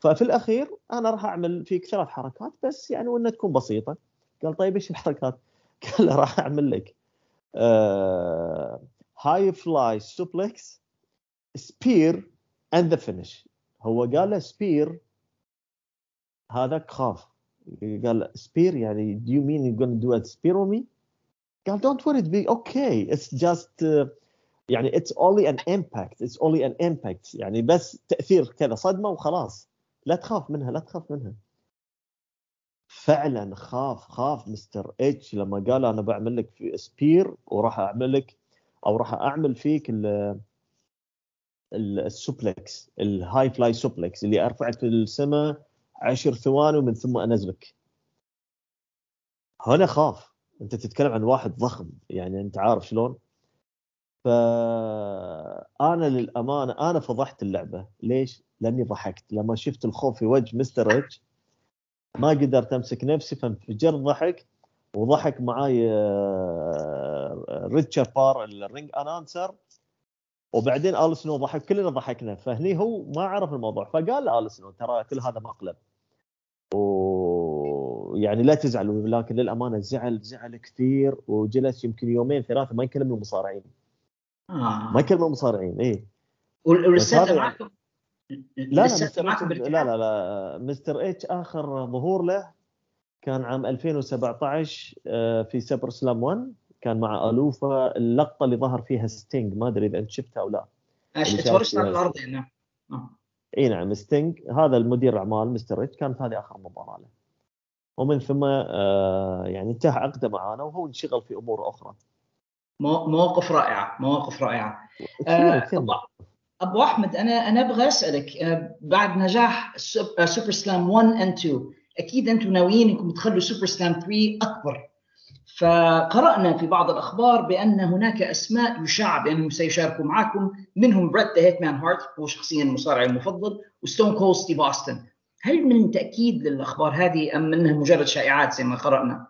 ففي الأخير أنا راح أعمل فيك ثلاث حركات بس يعني وإنها تكون بسيطة. قال طيب إيش الحركات؟ قال له راح أعمل لك. high fly suplex, spear and the finish هو قال له spear هذاك خاف قال spear يعني do you mean you're gonna do a spear on me؟ قال don't worry it'd be okay. It's just uh, يعني it's only an impact. It's only an impact. يعني بس تأثير كذا صدمة وخلاص. لا تخاف منها لا تخاف منها. فعلا خاف خاف مستر اتش لما قال أنا بعمل لك في spear وراح أعمل لك أو راح أعمل فيك ال ال suplex ال high fly suplex اللي أرفعك في السماء عشر ثواني ومن ثم أنزلك. هنا خاف. أنت تتكلم عن واحد ضخم. يعني أنت عارف شلون؟ فانا للأمانة أنا فضحت اللعبة. ليش؟ لأني ضحكت. لما شفت الخوف في وجه مستر اتش ما قدرت أمسك نفسي فانفجرت ضحك وضحك معاي آه، ريتشارد بار ال ring announcer. وبعدين السنو ضحك كلنا ضحكنا. فهني هو ما عرف الموضوع فقال السنو ترى كل هذا مقلب ويعني لا تزعلوا لكن للأمانة زعل زعل كثير وجلس يمكن يومين ثلاثة ما يكلم المصارعين. آه. ما يكلم المصارعين اي هذا- معكم لا لا Mr. لا لا لا مستر إتش آخر ظهور له كان عام 2017 آه، في Super Slam 1 كان مع ألوفا. اللقطة اللي ظهر فيها ستينج ما أدري إذا أنت شفتها أو لا. تفرجت على الأرض. إي نعم ستينج. هذا المدير اعمال مستر إتش كانت هذه آخر مباراة له. ومن ثم آه، يعني انتهى عقده معانا وهو انشغل في أمور أخرى. مو- مواقف رائعة مواقف رائعة. كثير آه، أبو أحمد أنا أنا أبغى أسألك آه، بعد نجاح آه، Super Slam 1 and 2 أكيد أنتم ناويين أنكم تخلوا Super Slam 3 أكبر. فقرأنا في بعض الأخبار بأن هناك أسماء يشاع بانهم سيشاركوا معكم منهم بريت The Hitman هارت هو شخصيا المصارع المفضل و Stone Cold ستيف اوستن هل من تأكيد للأخبار هذه أم أنها مجرد شائعات زي ما قرأنا؟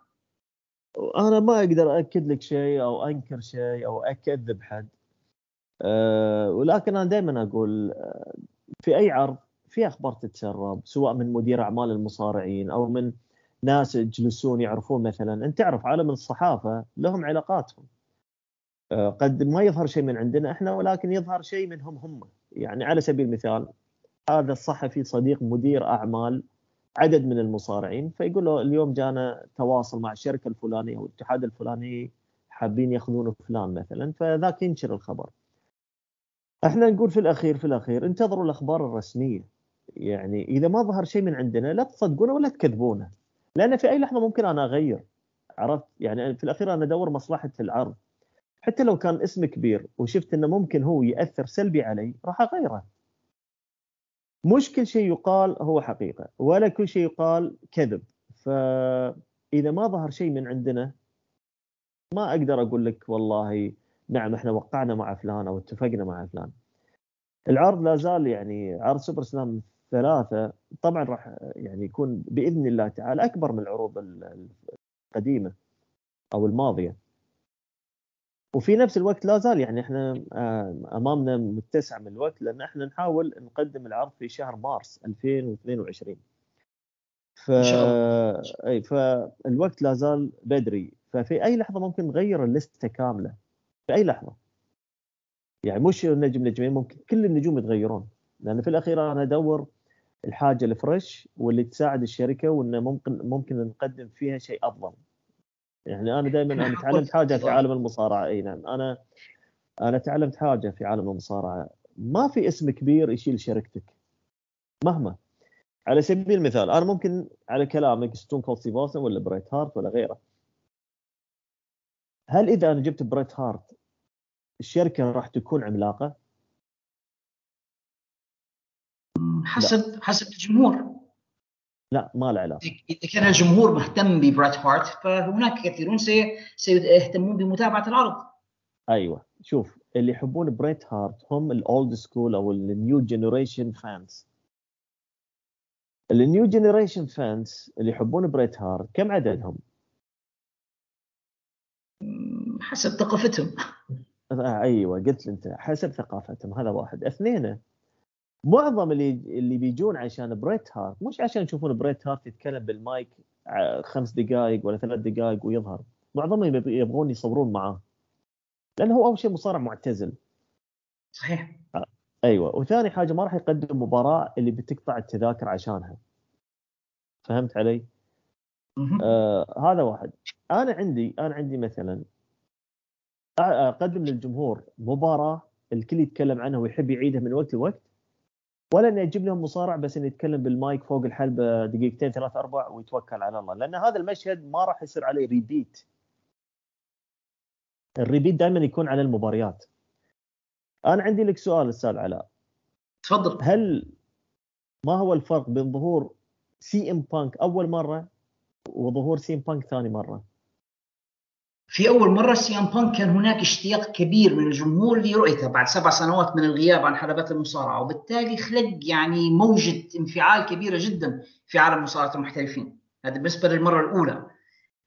أنا ما أقدر اكد لك شيء أو أنكر شيء أو أكذب حد. أه ولكن أنا دائما أقول آه، في أي عرض في أخبار تتسرب سواء من مدير أعمال المصارعين أو من ناس يجلسون يعرفون مثلا أنت تعرف عالم الصحافة لهم علاقاتهم أه قد ما يظهر شيء من عندنا إحنا ولكن يظهر شيء منهم هم يعني على سبيل المثال هذا الصحفي صديق مدير أعمال عدد من المصارعين فيقول له اليوم جانا تواصل مع الشركة الفلانية أو الاتحاد الفلاني حابين يأخذون فلان مثلا فذاك ينشر الخبر. إحنا نقول في الأخير في الأخير انتظروا الأخبار الرسمية. يعني إذا ما ظهر شيء من عندنا لا تصدقونه ولا تكذبونه. لأن في أي لحظة ممكن أنا أغير. عرفت؟ يعني في الأخير أنا أدور مصلحة العرض. حتى لو كان اسم كبير وشفت إنه ممكن هو يأثر سلبي علي راح أغيره. مش كل شيء يقال هو حقيقة ولا كل شيء يقال كذب فإذا ما ظهر شيء من عندنا ما أقدر أقول لك والله نعم إحنا وقعنا مع فلان أو اتفقنا مع فلان. العرض لا زال يعني عرض سوبر سلام ثلاثة طبعا راح يعني يكون بإذن الله تعالى أكبر من العروض ال- القديمة أو الماضية. وفي نفس الوقت لا زال يعني إحنا آه، أمامنا متسع من الوقت لأن إحنا نحاول نقدم العرض في شهر مارس 2022 ف أي فالوقت لا زال بدري. ففي أي لحظة ممكن نغير الليسته كاملة؟ في أي لحظة. يعني مش نجم نجمين ممكن كل النجوم يتغيرون. لأن في الأخير أنا أدور الحاجة الفريش واللي تساعد الشركة وانه ممكن ممكن نقدم فيها شيء أفضل. يعني أنا دائما أنا تعلمت حاجة في عالم المصارعة. إي نعم. أنا أنا تعلمت حاجة في عالم المصارعة. ما في اسم كبير يشيل شركتك. مهما. على سبيل المثال أنا ممكن على كلامك Stone Cold ستيف ولا بريت هارت ولا غيره. هل إذا أنا جبت بريت هارت الشركة راح تكون عملاقة؟ حسب حسب الجمهور. لا ما له علاقة. إذا كان الجمهور مهتم ببريت هارت فهناك كثيرون سي- سيهتمون بمتابعة العرض. أيوه. شوف اللي يحبون بريت هارت هم ال old school أو ال new generation fans ال new generation fans اللي يحبون بريت هارت كم عددهم؟ حسب ثقافتهم. آه أيوه قلت أنت حسب ثقافتهم هذا واحد. اثنين معظم اللي اللي بيجون عشان بريت هارت مش عشان يشوفون بريت هارت يتكلم بالمايك ع- خمس دقائق ولا ثلاث دقائق ويظهر. معظمهم يب- يبغون يصورون معاه. لأنه هو أول شيء مصارع معتزل. صحيح. أيوه. وثاني حاجة ما راح يقدم مباراة اللي بتقطع التذاكر عشانها. فهمت علي؟ آه هذا واحد. أنا عندي أنا عندي مثلا أقدم للجمهور مباراة الكل يتكلم عنها ويحب يعيدها من وقت لوقت ولا إني أجيب لهم مصارع بس انه يتكلم بالمايك فوق الحلبة دقيقتين ثلاث أربع ويتوكل على الله. لأن هذا المشهد ما راح يصير عليه ريبيت ال repeat دائما يكون على المباريات. أنا عندي لك سؤال أستاذ علاء. تفضل. هل ما هو الفرق بين ظهور CM Punk أول مرة وظهور CM Punk ثاني مرة؟ في أول مرة CM Punk كان هناك اشتياق كبير من الجمهور لرؤيته بعد سبع سنوات من الغياب عن حلبات المصارعة وبالتالي خلق يعني موجة انفعال كبيرة جدا في عالم مصارعة المحترفين هذا بالنسبة للمرة الأولى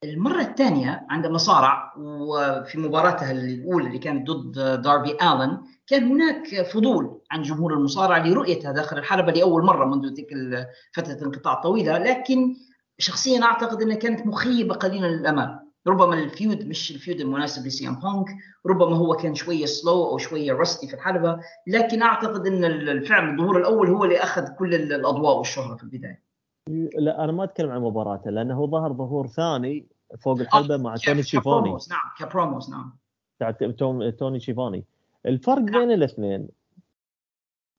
المرة الثانية عندما صارع وفي مباراته الأولى اللي كانت ضد داربي آلن كان هناك فضول عن جمهور المصارعة لرؤيته داخل الحلبة لأول مرة منذ تلك فترة الانقطاع الطويله لكن شخصيا أعتقد إنها كانت مخيبة قليلا للامال ربما ال feud مش ال feud المناسب ل CM Punk ربما هو كان شوية slow أو شوية rusty في الحلبة لكن أعتقد إن الفعل الظهور الأول هو اللي أخذ كل الأضواء والشهرة في البداية. لا أنا ما أتكلم عن مباراته لأنه ظهر ظهور ثاني فوق الحلبة مع توني شيفوني. نعم ك promos نعم. توني شيفوني. الفرق نعم. بين الاثنين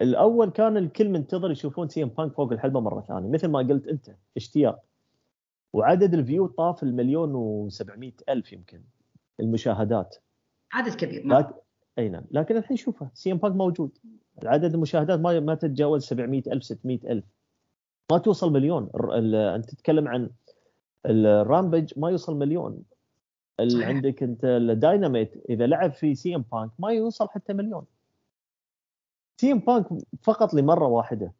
الأول كان الكل منتظر يشوفون CM Punk فوق الحلبة مرة ثانية مثل ما قلت أنت اشتياق. وعدد ال view طاف المليون و700 ألف يمكن المشاهدات. عدد كبير نعم. لكن أي نعم. لكن الحين شوفه CM Punk موجود. عدد المشاهدات ما ما تتجاوز 700 ألف 600 ألف. ما توصل مليون. أنت تتكلم عن ال Rampage ما يوصل مليون. اللي عندك أنت الدايناميت إذا لعب في CM Punk ما يوصل حتى مليون. CM Punk فقط لمرة واحدة.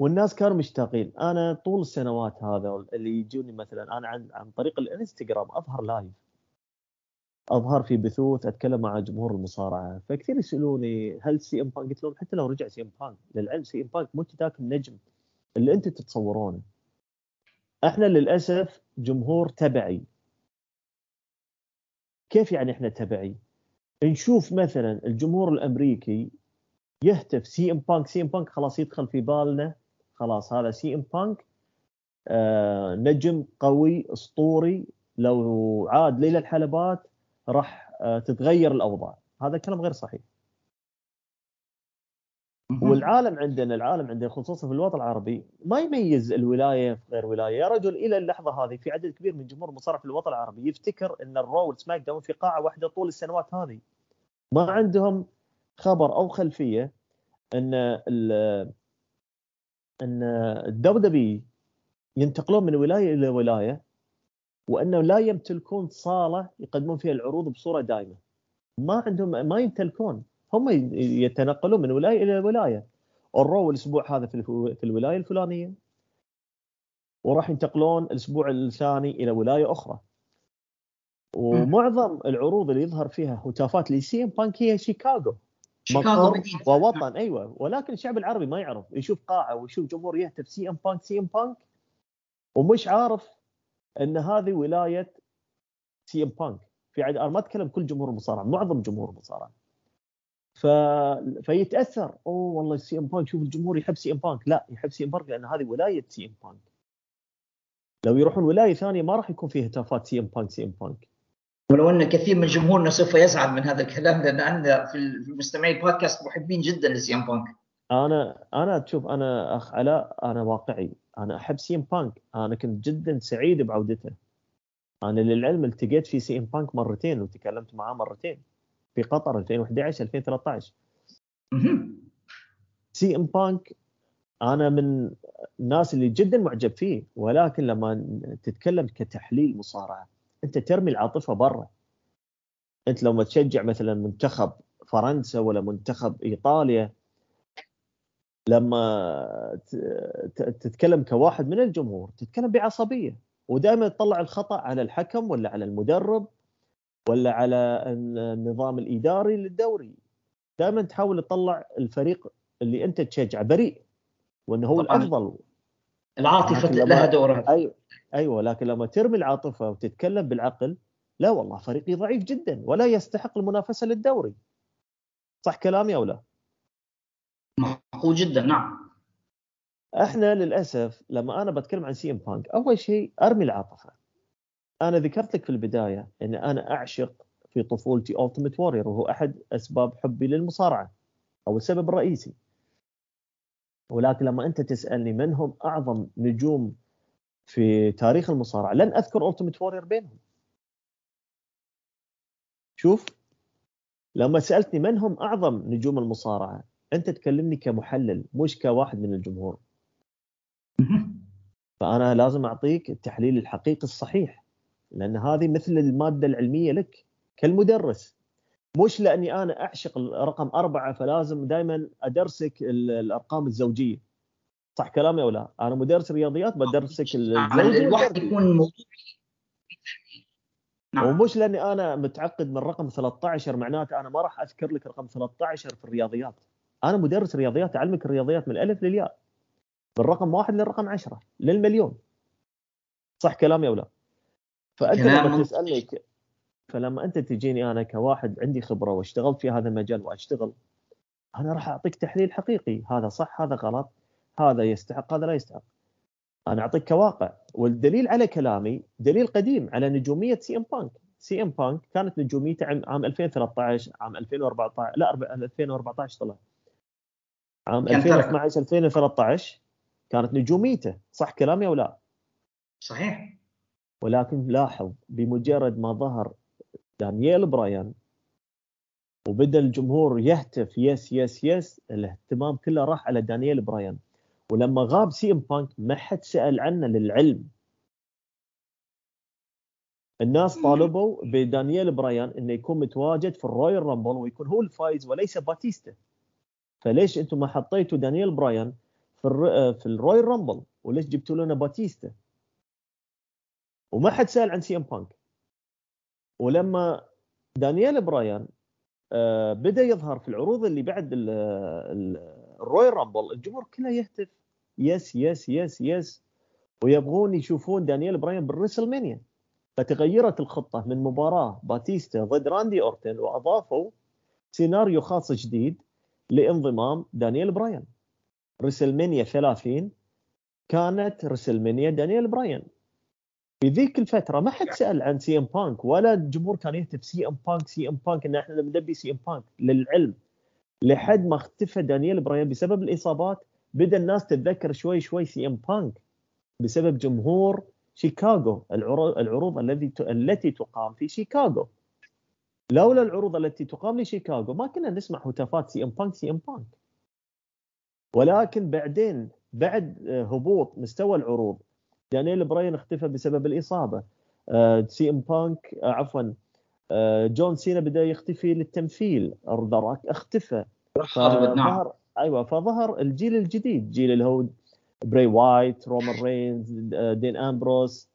والناس كانوا مشتاقين. أنا طول السنوات هذا اللي يجوني مثلا أنا عن عن طريق الإنستغرام أظهر live أظهر في بثوث أتكلم مع جمهور المصارعة. فكثير يسألوني هل CM Punk؟ قلت لهم حتى لو رجع CM Punk. للعلم CM Punk مو ذاك النجم اللي أنتم تتصورونه. إحنا للأسف جمهور تبعي. كيف يعني إحنا تبعي؟ نشوف مثلا الجمهور الأمريكي يهتف CM Punk CM Punk خلاص يدخل في بالنا. خلاص هذا CM Punk. آه نجم قوي أسطوري. لو عاد ليلة الحلبات راح آه تتغير الأوضاع. هذا كلام غير صحيح. والعالم عندنا العالم عندنا خصوصا في الوطن العربي ما يميز الولاية في غير ولاية. يا رجل إلى اللحظة هذه في عدد كبير من جمهور المصارعه في الوطن العربي يفتكر إن الرو والسماك داون في قاعة واحدة طول السنوات هذه. ما عندهم خبر أو خلفية إن أن الدبليو ينتقلون من ولاية إلى ولاية وأنه لا يمتلكون صالة يقدمون فيها العروض بصورة دائمة. ما عندهم ما يمتلكون. هم يتنقلون من ولاية إلى ولاية. الرو الأسبوع هذا في الولاية الفلانية وراح ينتقلون الأسبوع الثاني إلى ولاية أخرى. ومعظم العروض اللي يظهر فيها هتافات لسي إم بانك هي شيكاغو. شيكاغو ووطن. أيوه. ولكن الشعب العربي ما يعرف. يشوف قاعة ويشوف جمهور يهتف سي إم بانك سي إم بانك ومش عارف إن هذه ولاية سي إم بانك. في عد... أنا ما أتكلم كل جمهور المصارعة معظم جمهور المصارعة. ف... فيتأثر. أوه والله سي إم بانك شوف الجمهور يحب سي إم بانك. لا يحب سي إم بانك لأن هذه ولاية سي إم بانك. لو يروحون ولاية ثانية ما راح يكون فيها هتافات سي إم بانك سي إم بانك. ولو أن كثير من جمهورنا سوف يزعل من هذا الكلام لأن عندنا في مستمعي البودكاست محبين جدا لسي ام بانك. أنا أنا تشوف أنا أخ علاء أنا واقعي. أنا أحب سي ام بانك. أنا كنت جدا سعيد بعودته. أنا للعلم التقيت في سي ام بانك مرتين وتكلمت معاه مرتين. في قطر 2011 2013 سي ام بانك أنا من الناس اللي جدا معجب فيه. ولكن لما تتكلم كتحليل مصارعة أنت ترمي العاطفة برا. أنت لو ما تشجع مثلا منتخب فرنسا ولا منتخب إيطاليا لما تتكلم كواحد من الجمهور تتكلم بعصبية. ودائما تطلع الخطأ على الحكم ولا على المدرب ولا على النظام الإداري للدوري. دائما تحاول تطلع الفريق اللي أنت تشجعه بريء وإنه هو الأفضل. العاطفة لها دورها. أيوه أيوه لكن لما ترمي العاطفة وتتكلم بالعقل لا والله فريقي ضعيف جدا ولا يستحق المنافسة للدوري. صح كلامي أو لا؟ معقول جدا نعم. إحنا للأسف لما أنا بتكلم عن سي إم بانك أول شيء أرمي العاطفة. أنا ذكرت لك في البداية إن أنا أعشق في طفولتي Ultimate Warrior وهو أحد أسباب حبي للمصارعة أو السبب الرئيسي. ولكن لما أنت تسألني من هم أعظم نجوم في تاريخ المصارعة لن أذكر التيمت وورير بينهم. شوف لما سألتني من هم أعظم نجوم المصارعة أنت تكلمني كمحلل مش كواحد من الجمهور. فأنا لازم أعطيك التحليل الحقيقي الصحيح لأن هذه مثل المادة العلمية لك كالمدرس. مش لأني أنا أعشق رقم أربعة فلازم دائما أدرسك الأرقام الزوجية صح كلامي أو لا؟ أنا مدرس رياضيات بدرسك الواحد يكون موضوعي نعم. ومش لأني أنا متعقد من رقم 13 معناته أنا ما راح أذكر لك رقم 13 في الرياضيات أنا مدرس رياضيات أعلمك الرياضيات من الالف للياء من رقم واحد للرقم 10 للمليون صح كلامي أو لا؟ فأنت لما تسألني فلما أنت تجيني أنا كواحد عندي خبرة واشتغلت في هذا المجال وأشتغل أنا راح أعطيك تحليل حقيقي هذا صح هذا غلط هذا يستحق هذا لا يستحق. أنا أعطيك كواقع والدليل على كلامي دليل قديم على نجومية سي إم بانك. سي إم بانك كانت نجوميته عام 2013 عام 2014 لا 2014 طلع. عام 2012 2013 كانت نجوميته صح كلامي أو لا؟ صحيح. ولكن لاحظ بمجرد ما ظهر دانييل برايان وبدأ الجمهور يهتف yes yes yes الاهتمام كله راح على دانييل برايان ولما غاب سي إم بانك ما حد سأل عنه للعلم. الناس طالبوا بدانييل برايان إنه يكون متواجد في الرويال رامبل ويكون هو الفايز وليس باتيستا. فليش أنتم ما حطيتوا دانييل برايان في الر... في الرويال رامبل؟ وليش جبتوا لنا باتيستا؟ وما حد سأل عن سي إم بانك. ولما دانييل برايان آه بدأ يظهر في العروض اللي بعد الرويال رامبل الجمهور كله يهتف. yes yes yes yes. ويبغون يشوفون دانييل برايان بالريسلمانيا فتغيرت الخطة من مباراة باتيستا ضد راندي أورتن وأضافوا سيناريو خاص جديد لانضمام دانييل برايان ريسلمانيا 30 كانت ريسلمانيا دانييل برايان في ذيك الفترة ما حد سأل عن سي إم بانك ولا الجمهور كان يهتف سي إم بانك سي إم بانك إن إحنا نبي سي إم بانك للعلم. لحد ما اختفى دانييل برايان بسبب الإصابات بدأ الناس تتذكر شوي شوي سي إم بانك بسبب جمهور شيكاغو العروض الذي التي تقام في شيكاغو. لولا العروض التي تقام لشيكاغو ما كنا نسمع هتافات سي إم بانك سي إم بانك. ولكن بعدين بعد هبوط مستوى العروض دانييل براين اختفى بسبب الإصابة. سي إم بانك عفوا جون سينا بدأ يختفي للتمثيل. أندرتيكر اختفى. نعم. أيوه فظهر الجيل الجديد. جيل اللي هو بري وايت رومان رينز دين أمبروس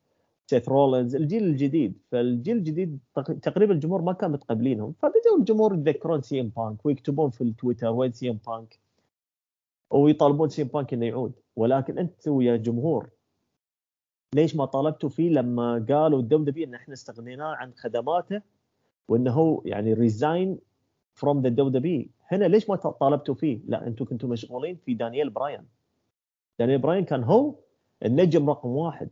سيث رولينز الجيل الجديد. فالجيل الجديد تقريبا الجمهور ما كان متقبلينهم. فبدأوا الجمهور يتذكرون سي إم بانك ويكتبون في التويتر وين سي إم بانك ويطالبون سي إم بانك إنه يعود. ولكن أنتم يا جمهور ليش ما طالبتوا فيه لما قالوا ال WWE إن إحنا استغنينا عن خدماته وإنه هو يعني resign from the WWE؟ هنا ليش ما طالبتوا فيه؟ لا أنتم كنتم مشغولين في دانييل براين. دانييل براين كان هو النجم رقم واحد.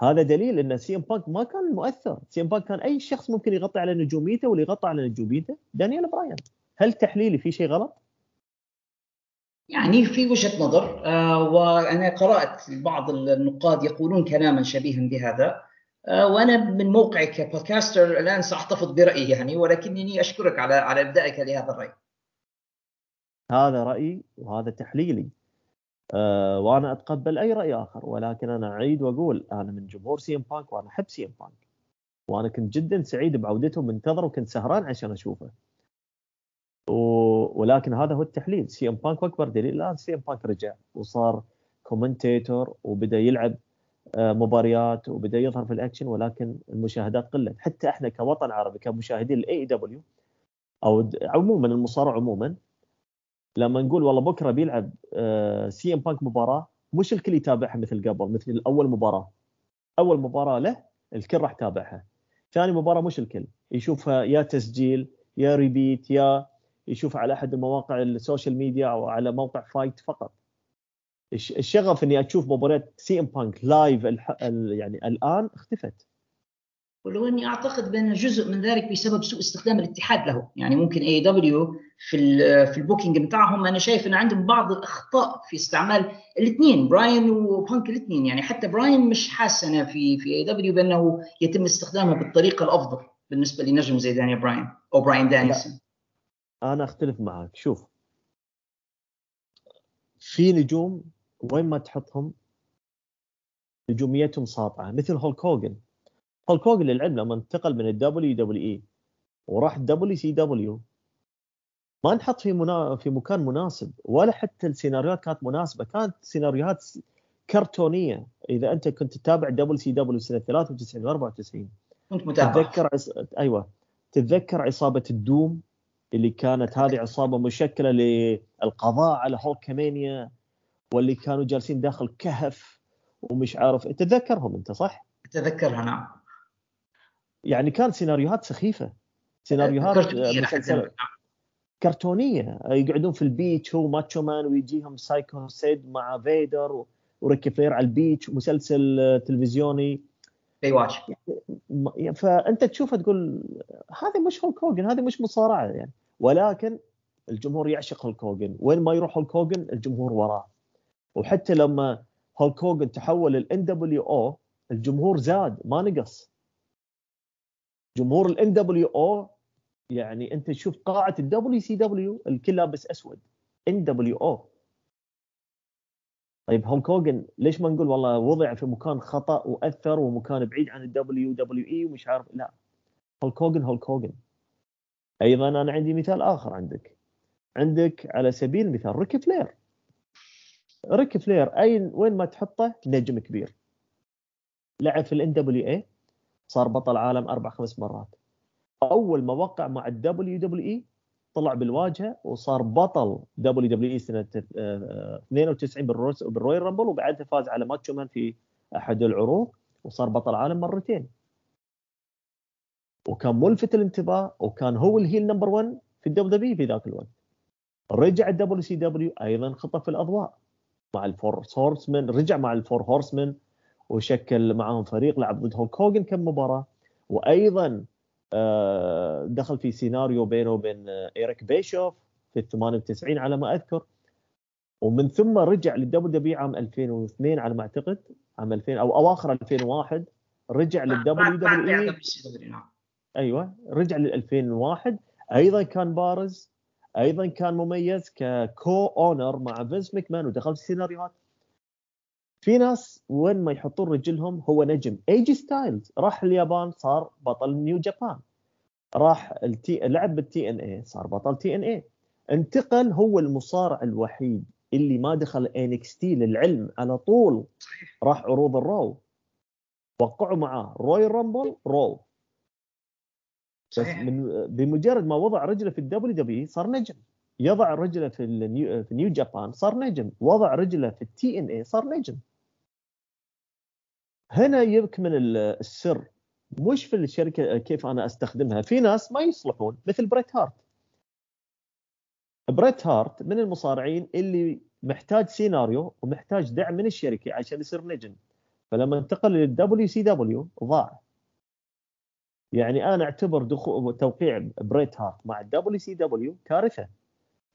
هذا دليل إن سي إم بانك ما كان مؤثر. سي إم بانك كان أي شخص ممكن يغطي على نجوميته واللي يغطي على نجوميته دانييل براين. هل تحليلي في شيء غلط؟ يعني في وجهة نظر آه وأنا قرأت بعض النقاد يقولون كلاما شبيها بهذا آه وأنا من موقعي ك podcaster الآن سأحتفظ برأيي يعني ولكنني أشكرك على على ابدائك لهذا الرأي. هذا رأيي وهذا تحليلي. آه وأنا أتقبل أي رأي آخر ولكن أنا أعيد وأقول أنا من جمهور سي إم بانك وأنا أحب سي إم بانك. وأنا كنت جدا سعيد بعودته منتظر وكنت سهران عشان أشوفه. ولكن هذا هو التحليل. سي إم بانك أكبر دليل الآن سي إم بانك رجع وصار commentator وبدأ يلعب مباريات وبدأ يظهر في الأكشن ولكن المشاهدات قلت. حتى إحنا كوطن عربي كمشاهدين الاي دبليو أو عموما المصارعه عموما لما نقول والله بكرة بيلعب سي إم بانك مباراة مش الكل يتابعها مثل قبل مثل أول مباراة. أول مباراة له الكل راح يتابعها. ثاني مباراة مش الكل. يشوفها يا تسجيل يا repeat يا يشوف على أحد المواقع ال social media أو على موقع Fite فقط. الشغف إني أشوف مباريات سي إم بانك live الح... يعني الآن اختفت. ولو إني أعتقد بأن جزء من ذلك بسبب سوء استخدام الاتحاد له. يعني ممكن AEW في في ال booking بتاعهم أنا شايف إن عندهم بعض الأخطاء في استعمال الاثنين براين وبانك الاثنين. يعني حتى براين مش حاسس أنا في في AEW بأنه يتم استخدامه بالطريقة الأفضل بالنسبة لنجم زي دانيال براين أو براين دانيسون. أنا أختلف معك. شوف. في نجوم وين ما تحطهم نجوميتهم ساطعة. مثل هولك هوجن هولك هوجن للعلم لما انتقل من ال WWE وراح WCW. ما انحط في منا... في مكان مناسب ولا حتى السيناريوهات كانت مناسبة. كانت سيناريوهات كرتونية. إذا أنت كنت تتابع WCW سنة 93 و 94 كنت متابع. تتذكر عص... أيوه. تتذكر عصابة ال Doom؟ اللي كانت هذه عصابة مشكلة للقضاء على هولكمانيا واللي كانوا جالسين داخل كهف ومش عارف تتذكرهم أنت صح؟ أتذكرها نعم. يعني كانت سيناريوهات سخيفة. سيناريوهات كرتونية الآن. كرتونية. يقعدون في ال beach هو ماتشو مان ويجيهم سايكو سيد مع فيدر وريكي فلير على ال beach مسلسل تلفزيوني. Baywatch م- فأنت تشوفه تقول هذا مش هولك هوجن هذه مش مصارعة يعني. ولكن الجمهور يعشق هولك هوجن. وين ما يروح هولك هوجن الجمهور وراه. وحتى لما هولك هوجن تحول للان دبليو أو الجمهور زاد ما نقص. جمهور الان دبليو أو يعني أنت تشوف قاعة ال WCW الكل لابس أسود. ان دبليو أو طيب هولك هوجن ليش ما نقول والله وضع في مكان خطأ وأثر ومكان بعيد عن ال WWE ومش عارف لا. هولك هوجن هولك هوجن أيضا أنا عندي مثال آخر عندك. عندك على سبيل المثال ريكي فلير. ريكي فلير أين وين ما تحطه نجم كبير. لعب في ال NWA صار بطل عالم أربع خمس مرات. أول ما وقع مع ال WWE طلع بالواجهة وصار بطل WWE سنة آه، 92 بالروس- بال Royal Rumble وبعدها فاز على ماتشو مان في أحد العروض وصار بطل عالم مرتين. وكان ملفت الانتباه وكان هو ال heel number 1 في ال WWE في ذاك الوقت. رجع ال WCW أيضا خطف الأضواء مع ال Four Horsemen رجع مع ال Four Horsemen وشكل معاهم فريق لعب ضد هولك هوجن كم مباراة. وأيضا آه، دخل في سيناريو بينه وبين آه، إيريك بيشوف في ال 98 على ما أذكر. ومن ثم رجع لل WWE عام 2002 على ما أعتقد عام 2000 أو أواخر 2001 رجع لل WWE. نعم. أيوه رجع لل 2001 أيضا كان بارز أيضا كان مميز ك co-owner مع فينس ماكمان ودخل في السيناريوهات في ناس وين ما يحطون رجلهم هو نجم. ايجي ستايلز راح اليابان صار بطل New Japan راح ال T لعب بال TNA صار بطل TNA انتقل هو المصارع الوحيد اللي ما دخل NXT للعلم على طول. راح عروض ال Raw. وقعوا معاه Royal Rumble Raw. بس. من بمجرد ما وضع رجله في ال WWE صار نجم. يضع رجله في ال New في New Japan صار نجم. وضع رجله في ال TNA صار نجم. هنا يكمن ال- السر. مش في الشركة كيف أنا أستخدمها؟ في ناس ما يصلحون مثل بريت هارت. بريت هارت من المصارعين اللي محتاج سيناريو ومحتاج دعم من الشركة عشان يصير نجم. فلما انتقل لل WCW ضاع. يعني أنا أعتبر دخول توقيع بريت هارت مع ال WCW كارثة.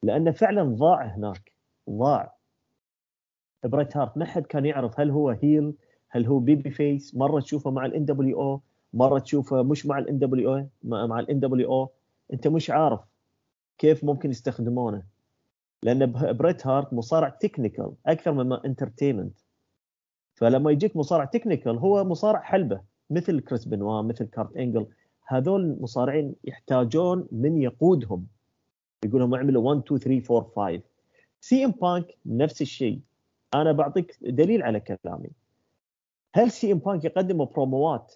لأنه فعلا ضاع هناك ضاع. بريت هارت ما حد كان يعرف هل هو heel هل هو babyface مرة تشوفه مع الان دبليو أو مرة تشوفه مش مع الان دبليو أو مع الان دبليو أو أنت مش عارف كيف ممكن يستخدمونه. لأن بريت هارت مصارع technical أكثر مما entertainment فلما يجيك مصارع technical هو مصارع حلبة مثل كريس بنوا مثل كارت انجل هذول المصارعين يحتاجون من يقودهم. يقول لهم اعملوا 1 2 3 4 5 سي ام بانك نفس الشيء. أنا بعطيك دليل على كلامي. هل سي ام بانك يقدم بروموات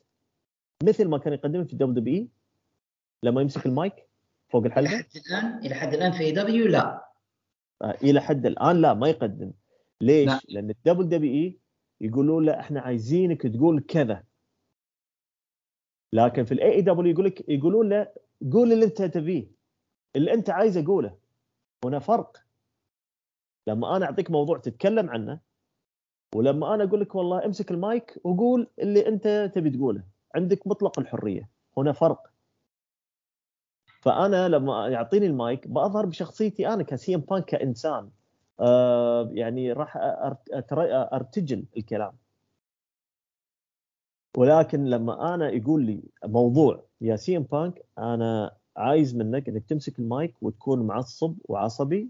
مثل ما كان يقدمها في WWE لما يمسك المايك فوق إلى الحلبة؟ حد الآن إلى حد الآن في AE W لا. آه، إلى حد الآن لا ما يقدم. ليش؟ لا. لأن ال WWE يقولون له إحنا عايزينك تقول كذا. لكن في ال AEW يقول لك يقولون له قول اللي أنت تبيه. اللي أنت عايزه قوله هنا فرق. لما أنا أعطيك موضوع تتكلم عنه ولما أنا أقول لك والله امسك المايك وقول اللي أنت تبي تقوله. عندك مطلق الحرية. هنا فرق. فأنا لما يعطيني المايك بظهر بشخصيتي أنا ك سي إم بانك كإنسان. آه يعني راح أرتجل الكلام. ولكن لما أنا يقول لي موضوع يا سي إم بانك أنا عايز منك إنك تمسك المايك وتكون معصب وعصبي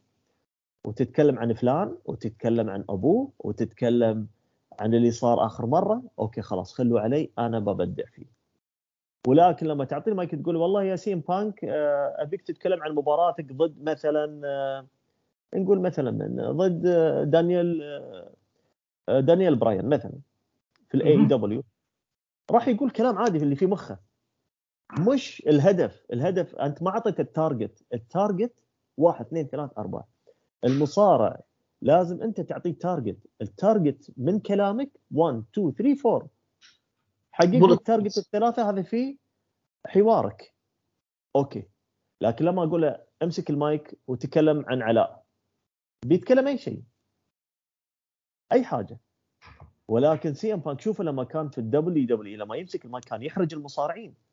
وتتكلم عن فلان وتتكلم عن أبوه وتتكلم عن اللي صار آخر مرة. أوكي خلاص خلوا علي أنا ببدع فيه. ولكن لما تعطيني مايك تقول والله يا سي إم بانك آه، أبيك تتكلم عن مباراتك ضد مثلا آه، نقول مثلا من ضد آه، دانيال دانيال براين مثلا في ال AEW راح يقول كلام عادي في اللي في مخه. مش الهدف الهدف أنت ما اعطيت ال target ال target واحد اثنين ثلاث أربعة. المصارع لازم أنت تعطيه target ال target من كلامك 1 2 3 4 حقق ال target الثلاثة هذا في حوارك. أوكي. لكن لما أقول له امسك المايك وتكلم عن علاء. بيتكلم أي شيء. أي حاجة. ولكن سي إم بانك شوفه لما كان في ال WW لما يمسك المايك كان يحرج المصارعين.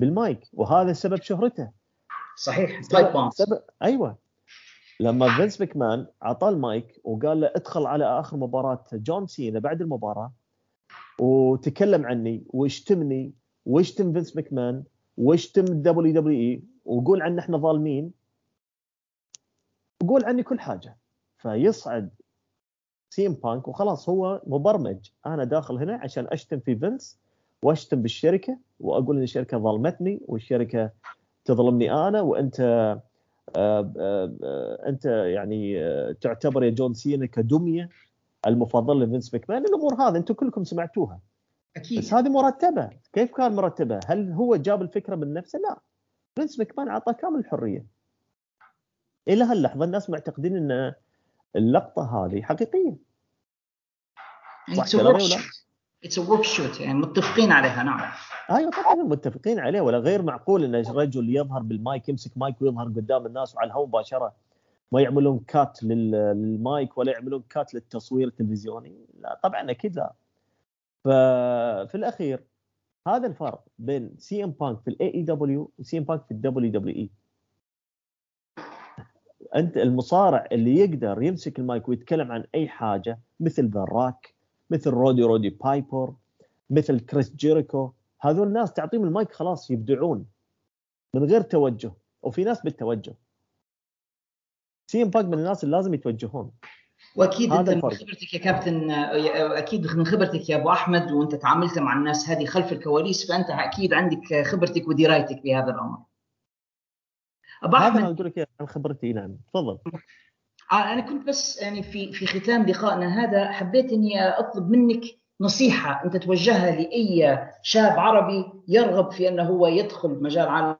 بالمايك وهذا سبب شهرته. صحيح سبب, سبب أيوه. لما فينس مكمان أعطاه المايك وقال له ادخل على آخر مباراة جون سينا بعد المباراة وتكلم عني واشتمني واشتم فينس مكمان واشتم ال WWE؟ وقول عنا إحنا ظالمين. وقول عني كل حاجة. فيصعد سي إم بانك وخلاص هو مبرمج. أنا داخل هنا عشان أشتم في فينس. واشتم بالشركة وأقول إن الشركة ظلمتني والشركة تظلمني أنا وأنت آه، آه، آه، أنت يعني تعتبر يا جون سينا كدمية المفضل لفينس ماكمان الأمور هذه أنتم كلكم سمعتوها. أكيد. بس هذه مرتبة. كيف كان مرتبه هل هو جاب الفكرة من نفسه؟ لا. فينس ماكمان اعطاه كامل الحرية. إلى هاللحظة الناس معتقدين إن اللقطة هذه حقيقية. صح كلامي ولا؟ It's worked shoot يعني متفقين عليها نعم. أيوه طبعا متفقين عليه ولا غير معقول إن رجل يظهر بالمايك يمسك مايك ويظهر قدام الناس وعلى الهواء مباشرة ما يعملون cut للمايك ولا يعملون cut للتصوير التلفزيوني؟ لا طبعا أكيد لا. ففي الأخير هذا الفرق بين سي إم بانك في ال AEW وسي إم بانك في ال WWE أنت المصارع اللي يقدر يمسك المايك ويتكلم عن أي حاجة مثل ذا مثل رودي رودي بايبر مثل كريس جيريكو. هذول الناس تعطيهم المايك خلاص يبدعون من غير توجه وفي ناس بالتوجه. سي إم من الناس اللي لازم يتوجهون. وأكيد إنت من خبرتك يا كابتن أكيد من خبرتك يا أبو أحمد وأنت تعاملت مع الناس هذه خلف الكواليس فأنت أكيد عندك خبرتك ودرايتك بهذا الأمر. أبو أحمد. هذا أقول لك عن خبرتي نعم تفضل. أنا كنت بس يعني في في ختام لقائنا هذا حبيت إني أطلب منك نصيحة أنت توجهها لأي شاب عربي يرغب في أنه هو يدخل مجال عالم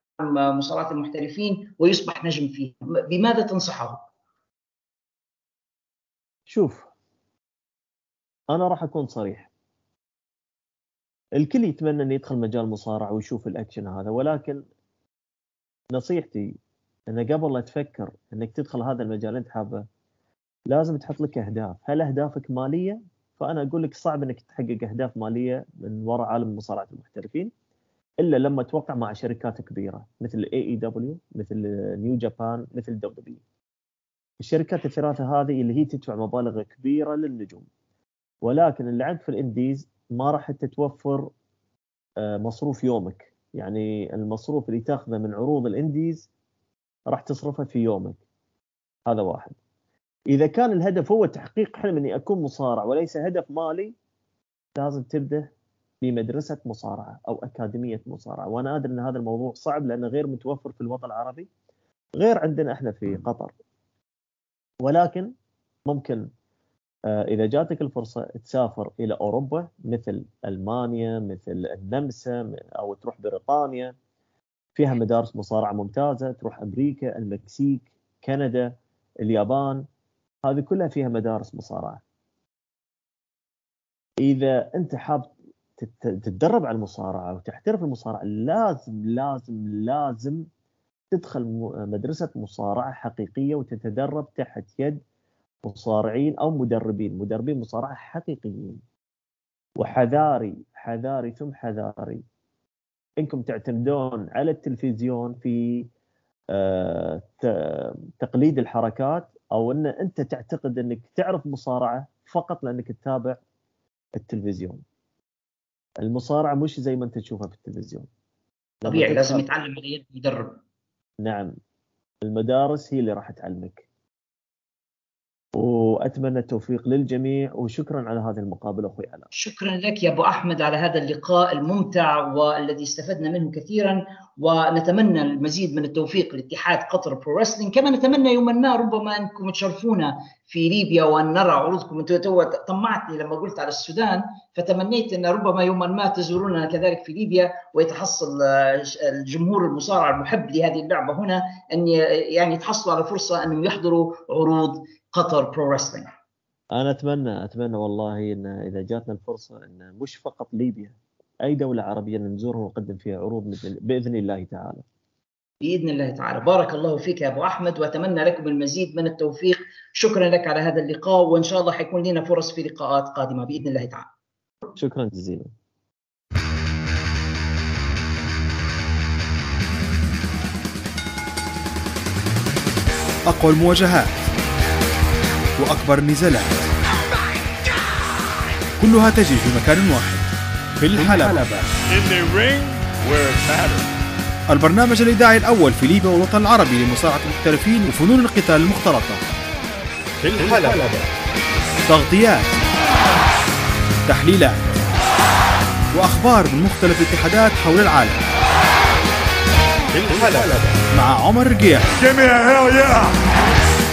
مصارعة المحترفين ويصبح نجم فيه. بماذا تنصحه؟ شوف أنا راح أكون صريح. الكل يتمنى إنه يدخل مجال مصارعة ويشوف الأكشن هذا ولكن نصيحتي إن قبل لا تفكر إنك تدخل هذا المجال أنت حابه لازم تحط لك أهداف. هل أهدافك مالية؟ فأنا أقول لك صعب إنك تحقق أهداف مالية من وراء عالم مصارعه المحترفين إلا لما توقع مع شركات كبيرة مثل AEW مثل New Japan مثل W. الشركات الثلاثة هذه اللي هي تدفع مبالغ كبيرة للنجوم. ولكن اللي عندك في ال indies ما راح تتوفر آه، مصروف يومك. يعني المصروف اللي تاخذه من عروض الإنديز راح تصرفه في يومك. هذا واحد. إذا كان الهدف هو تحقيق حلم إني أكون مصارع وليس هدف مالي لازم تبدأ بمدرسة مصارعة أو أكاديمية مصارعة. وأنا أدري إن هذا الموضوع صعب لأنه غير متوفر في الوطن العربي غير عندنا إحنا في قطر. ولكن ممكن آه، إذا جاتك الفرصة تسافر إلى أوروبا مثل ألمانيا مثل النمسا أو تروح بريطانيا. فيها مدارس مصارعة ممتازة تروح أمريكا المكسيك كندا اليابان هذه كلها فيها مدارس مصارعة. إذا أنت حاب تتدرب على المصارعة وتحترف المصارعة لازم لازم لازم تدخل مدرسة مصارعة حقيقية وتتدرب تحت يد مصارعين أو مدربين. مدربين مصارعة حقيقيين. وحذاري حذاري ثم حذاري. إنكم تعتمدون على التلفزيون في آه، تقليد الحركات أو إن أنت تعتقد إنك تعرف مصارعة فقط لأنك تتابع التلفزيون. المصارعة مش زي ما أنت تشوفها في التلفزيون. طبيعي لازم يتعلم على يد مدرب نعم. المدارس هي اللي راح تعلمك. وأتمنى التوفيق للجميع وشكرا على هذه المقابلة أخوي علاء. شكرا لك يا أبو أحمد على هذا اللقاء الممتع والذي استفدنا منه كثيرا ونتمنى المزيد من التوفيق لاتحاد قطر Pro Wrestling كما نتمنى يوما ما ربما أنكم تشرفونا في ليبيا وأن نرى عروضكم أنت تو طمعتني لما قلت على السودان فتمنيت أن ربما يوما ما تزوروننا كذلك في ليبيا ويتحصل الجمهور المصارع المحب لهذه اللعبة هنا أن يعني يتحصلوا على فرصة أنهم يحضروا عروض قطر برو رسلينج أنا أتمنى أتمنى والله إن إذا جاتنا الفرصة إن مش فقط ليبيا أي دولة عربية نزورها ونقدم فيها عروض مثل بإذن الله تعالى. بإذن الله تعالى، بارك الله فيك يا أبو أحمد وأتمنى لكم المزيد من التوفيق، شكرا لك على هذا اللقاء وإن شاء الله حيكون لنا فرص في لقاءات قادمة بإذن الله تعالى. شكرا جزيلا. أقوى المواجهات وأكبر النزالات كلها تجري في مكان واحد في الحلبة. البرنامج الإذاعي الأول في ليبيا والوطن العربي لمصارعة المحترفين وفنون القتال المختلطة. في الحلبة. تغطيات تحليلات وأخبار من مختلف الاتحادات حول العالم. في الحلبة. مع عمر رقيح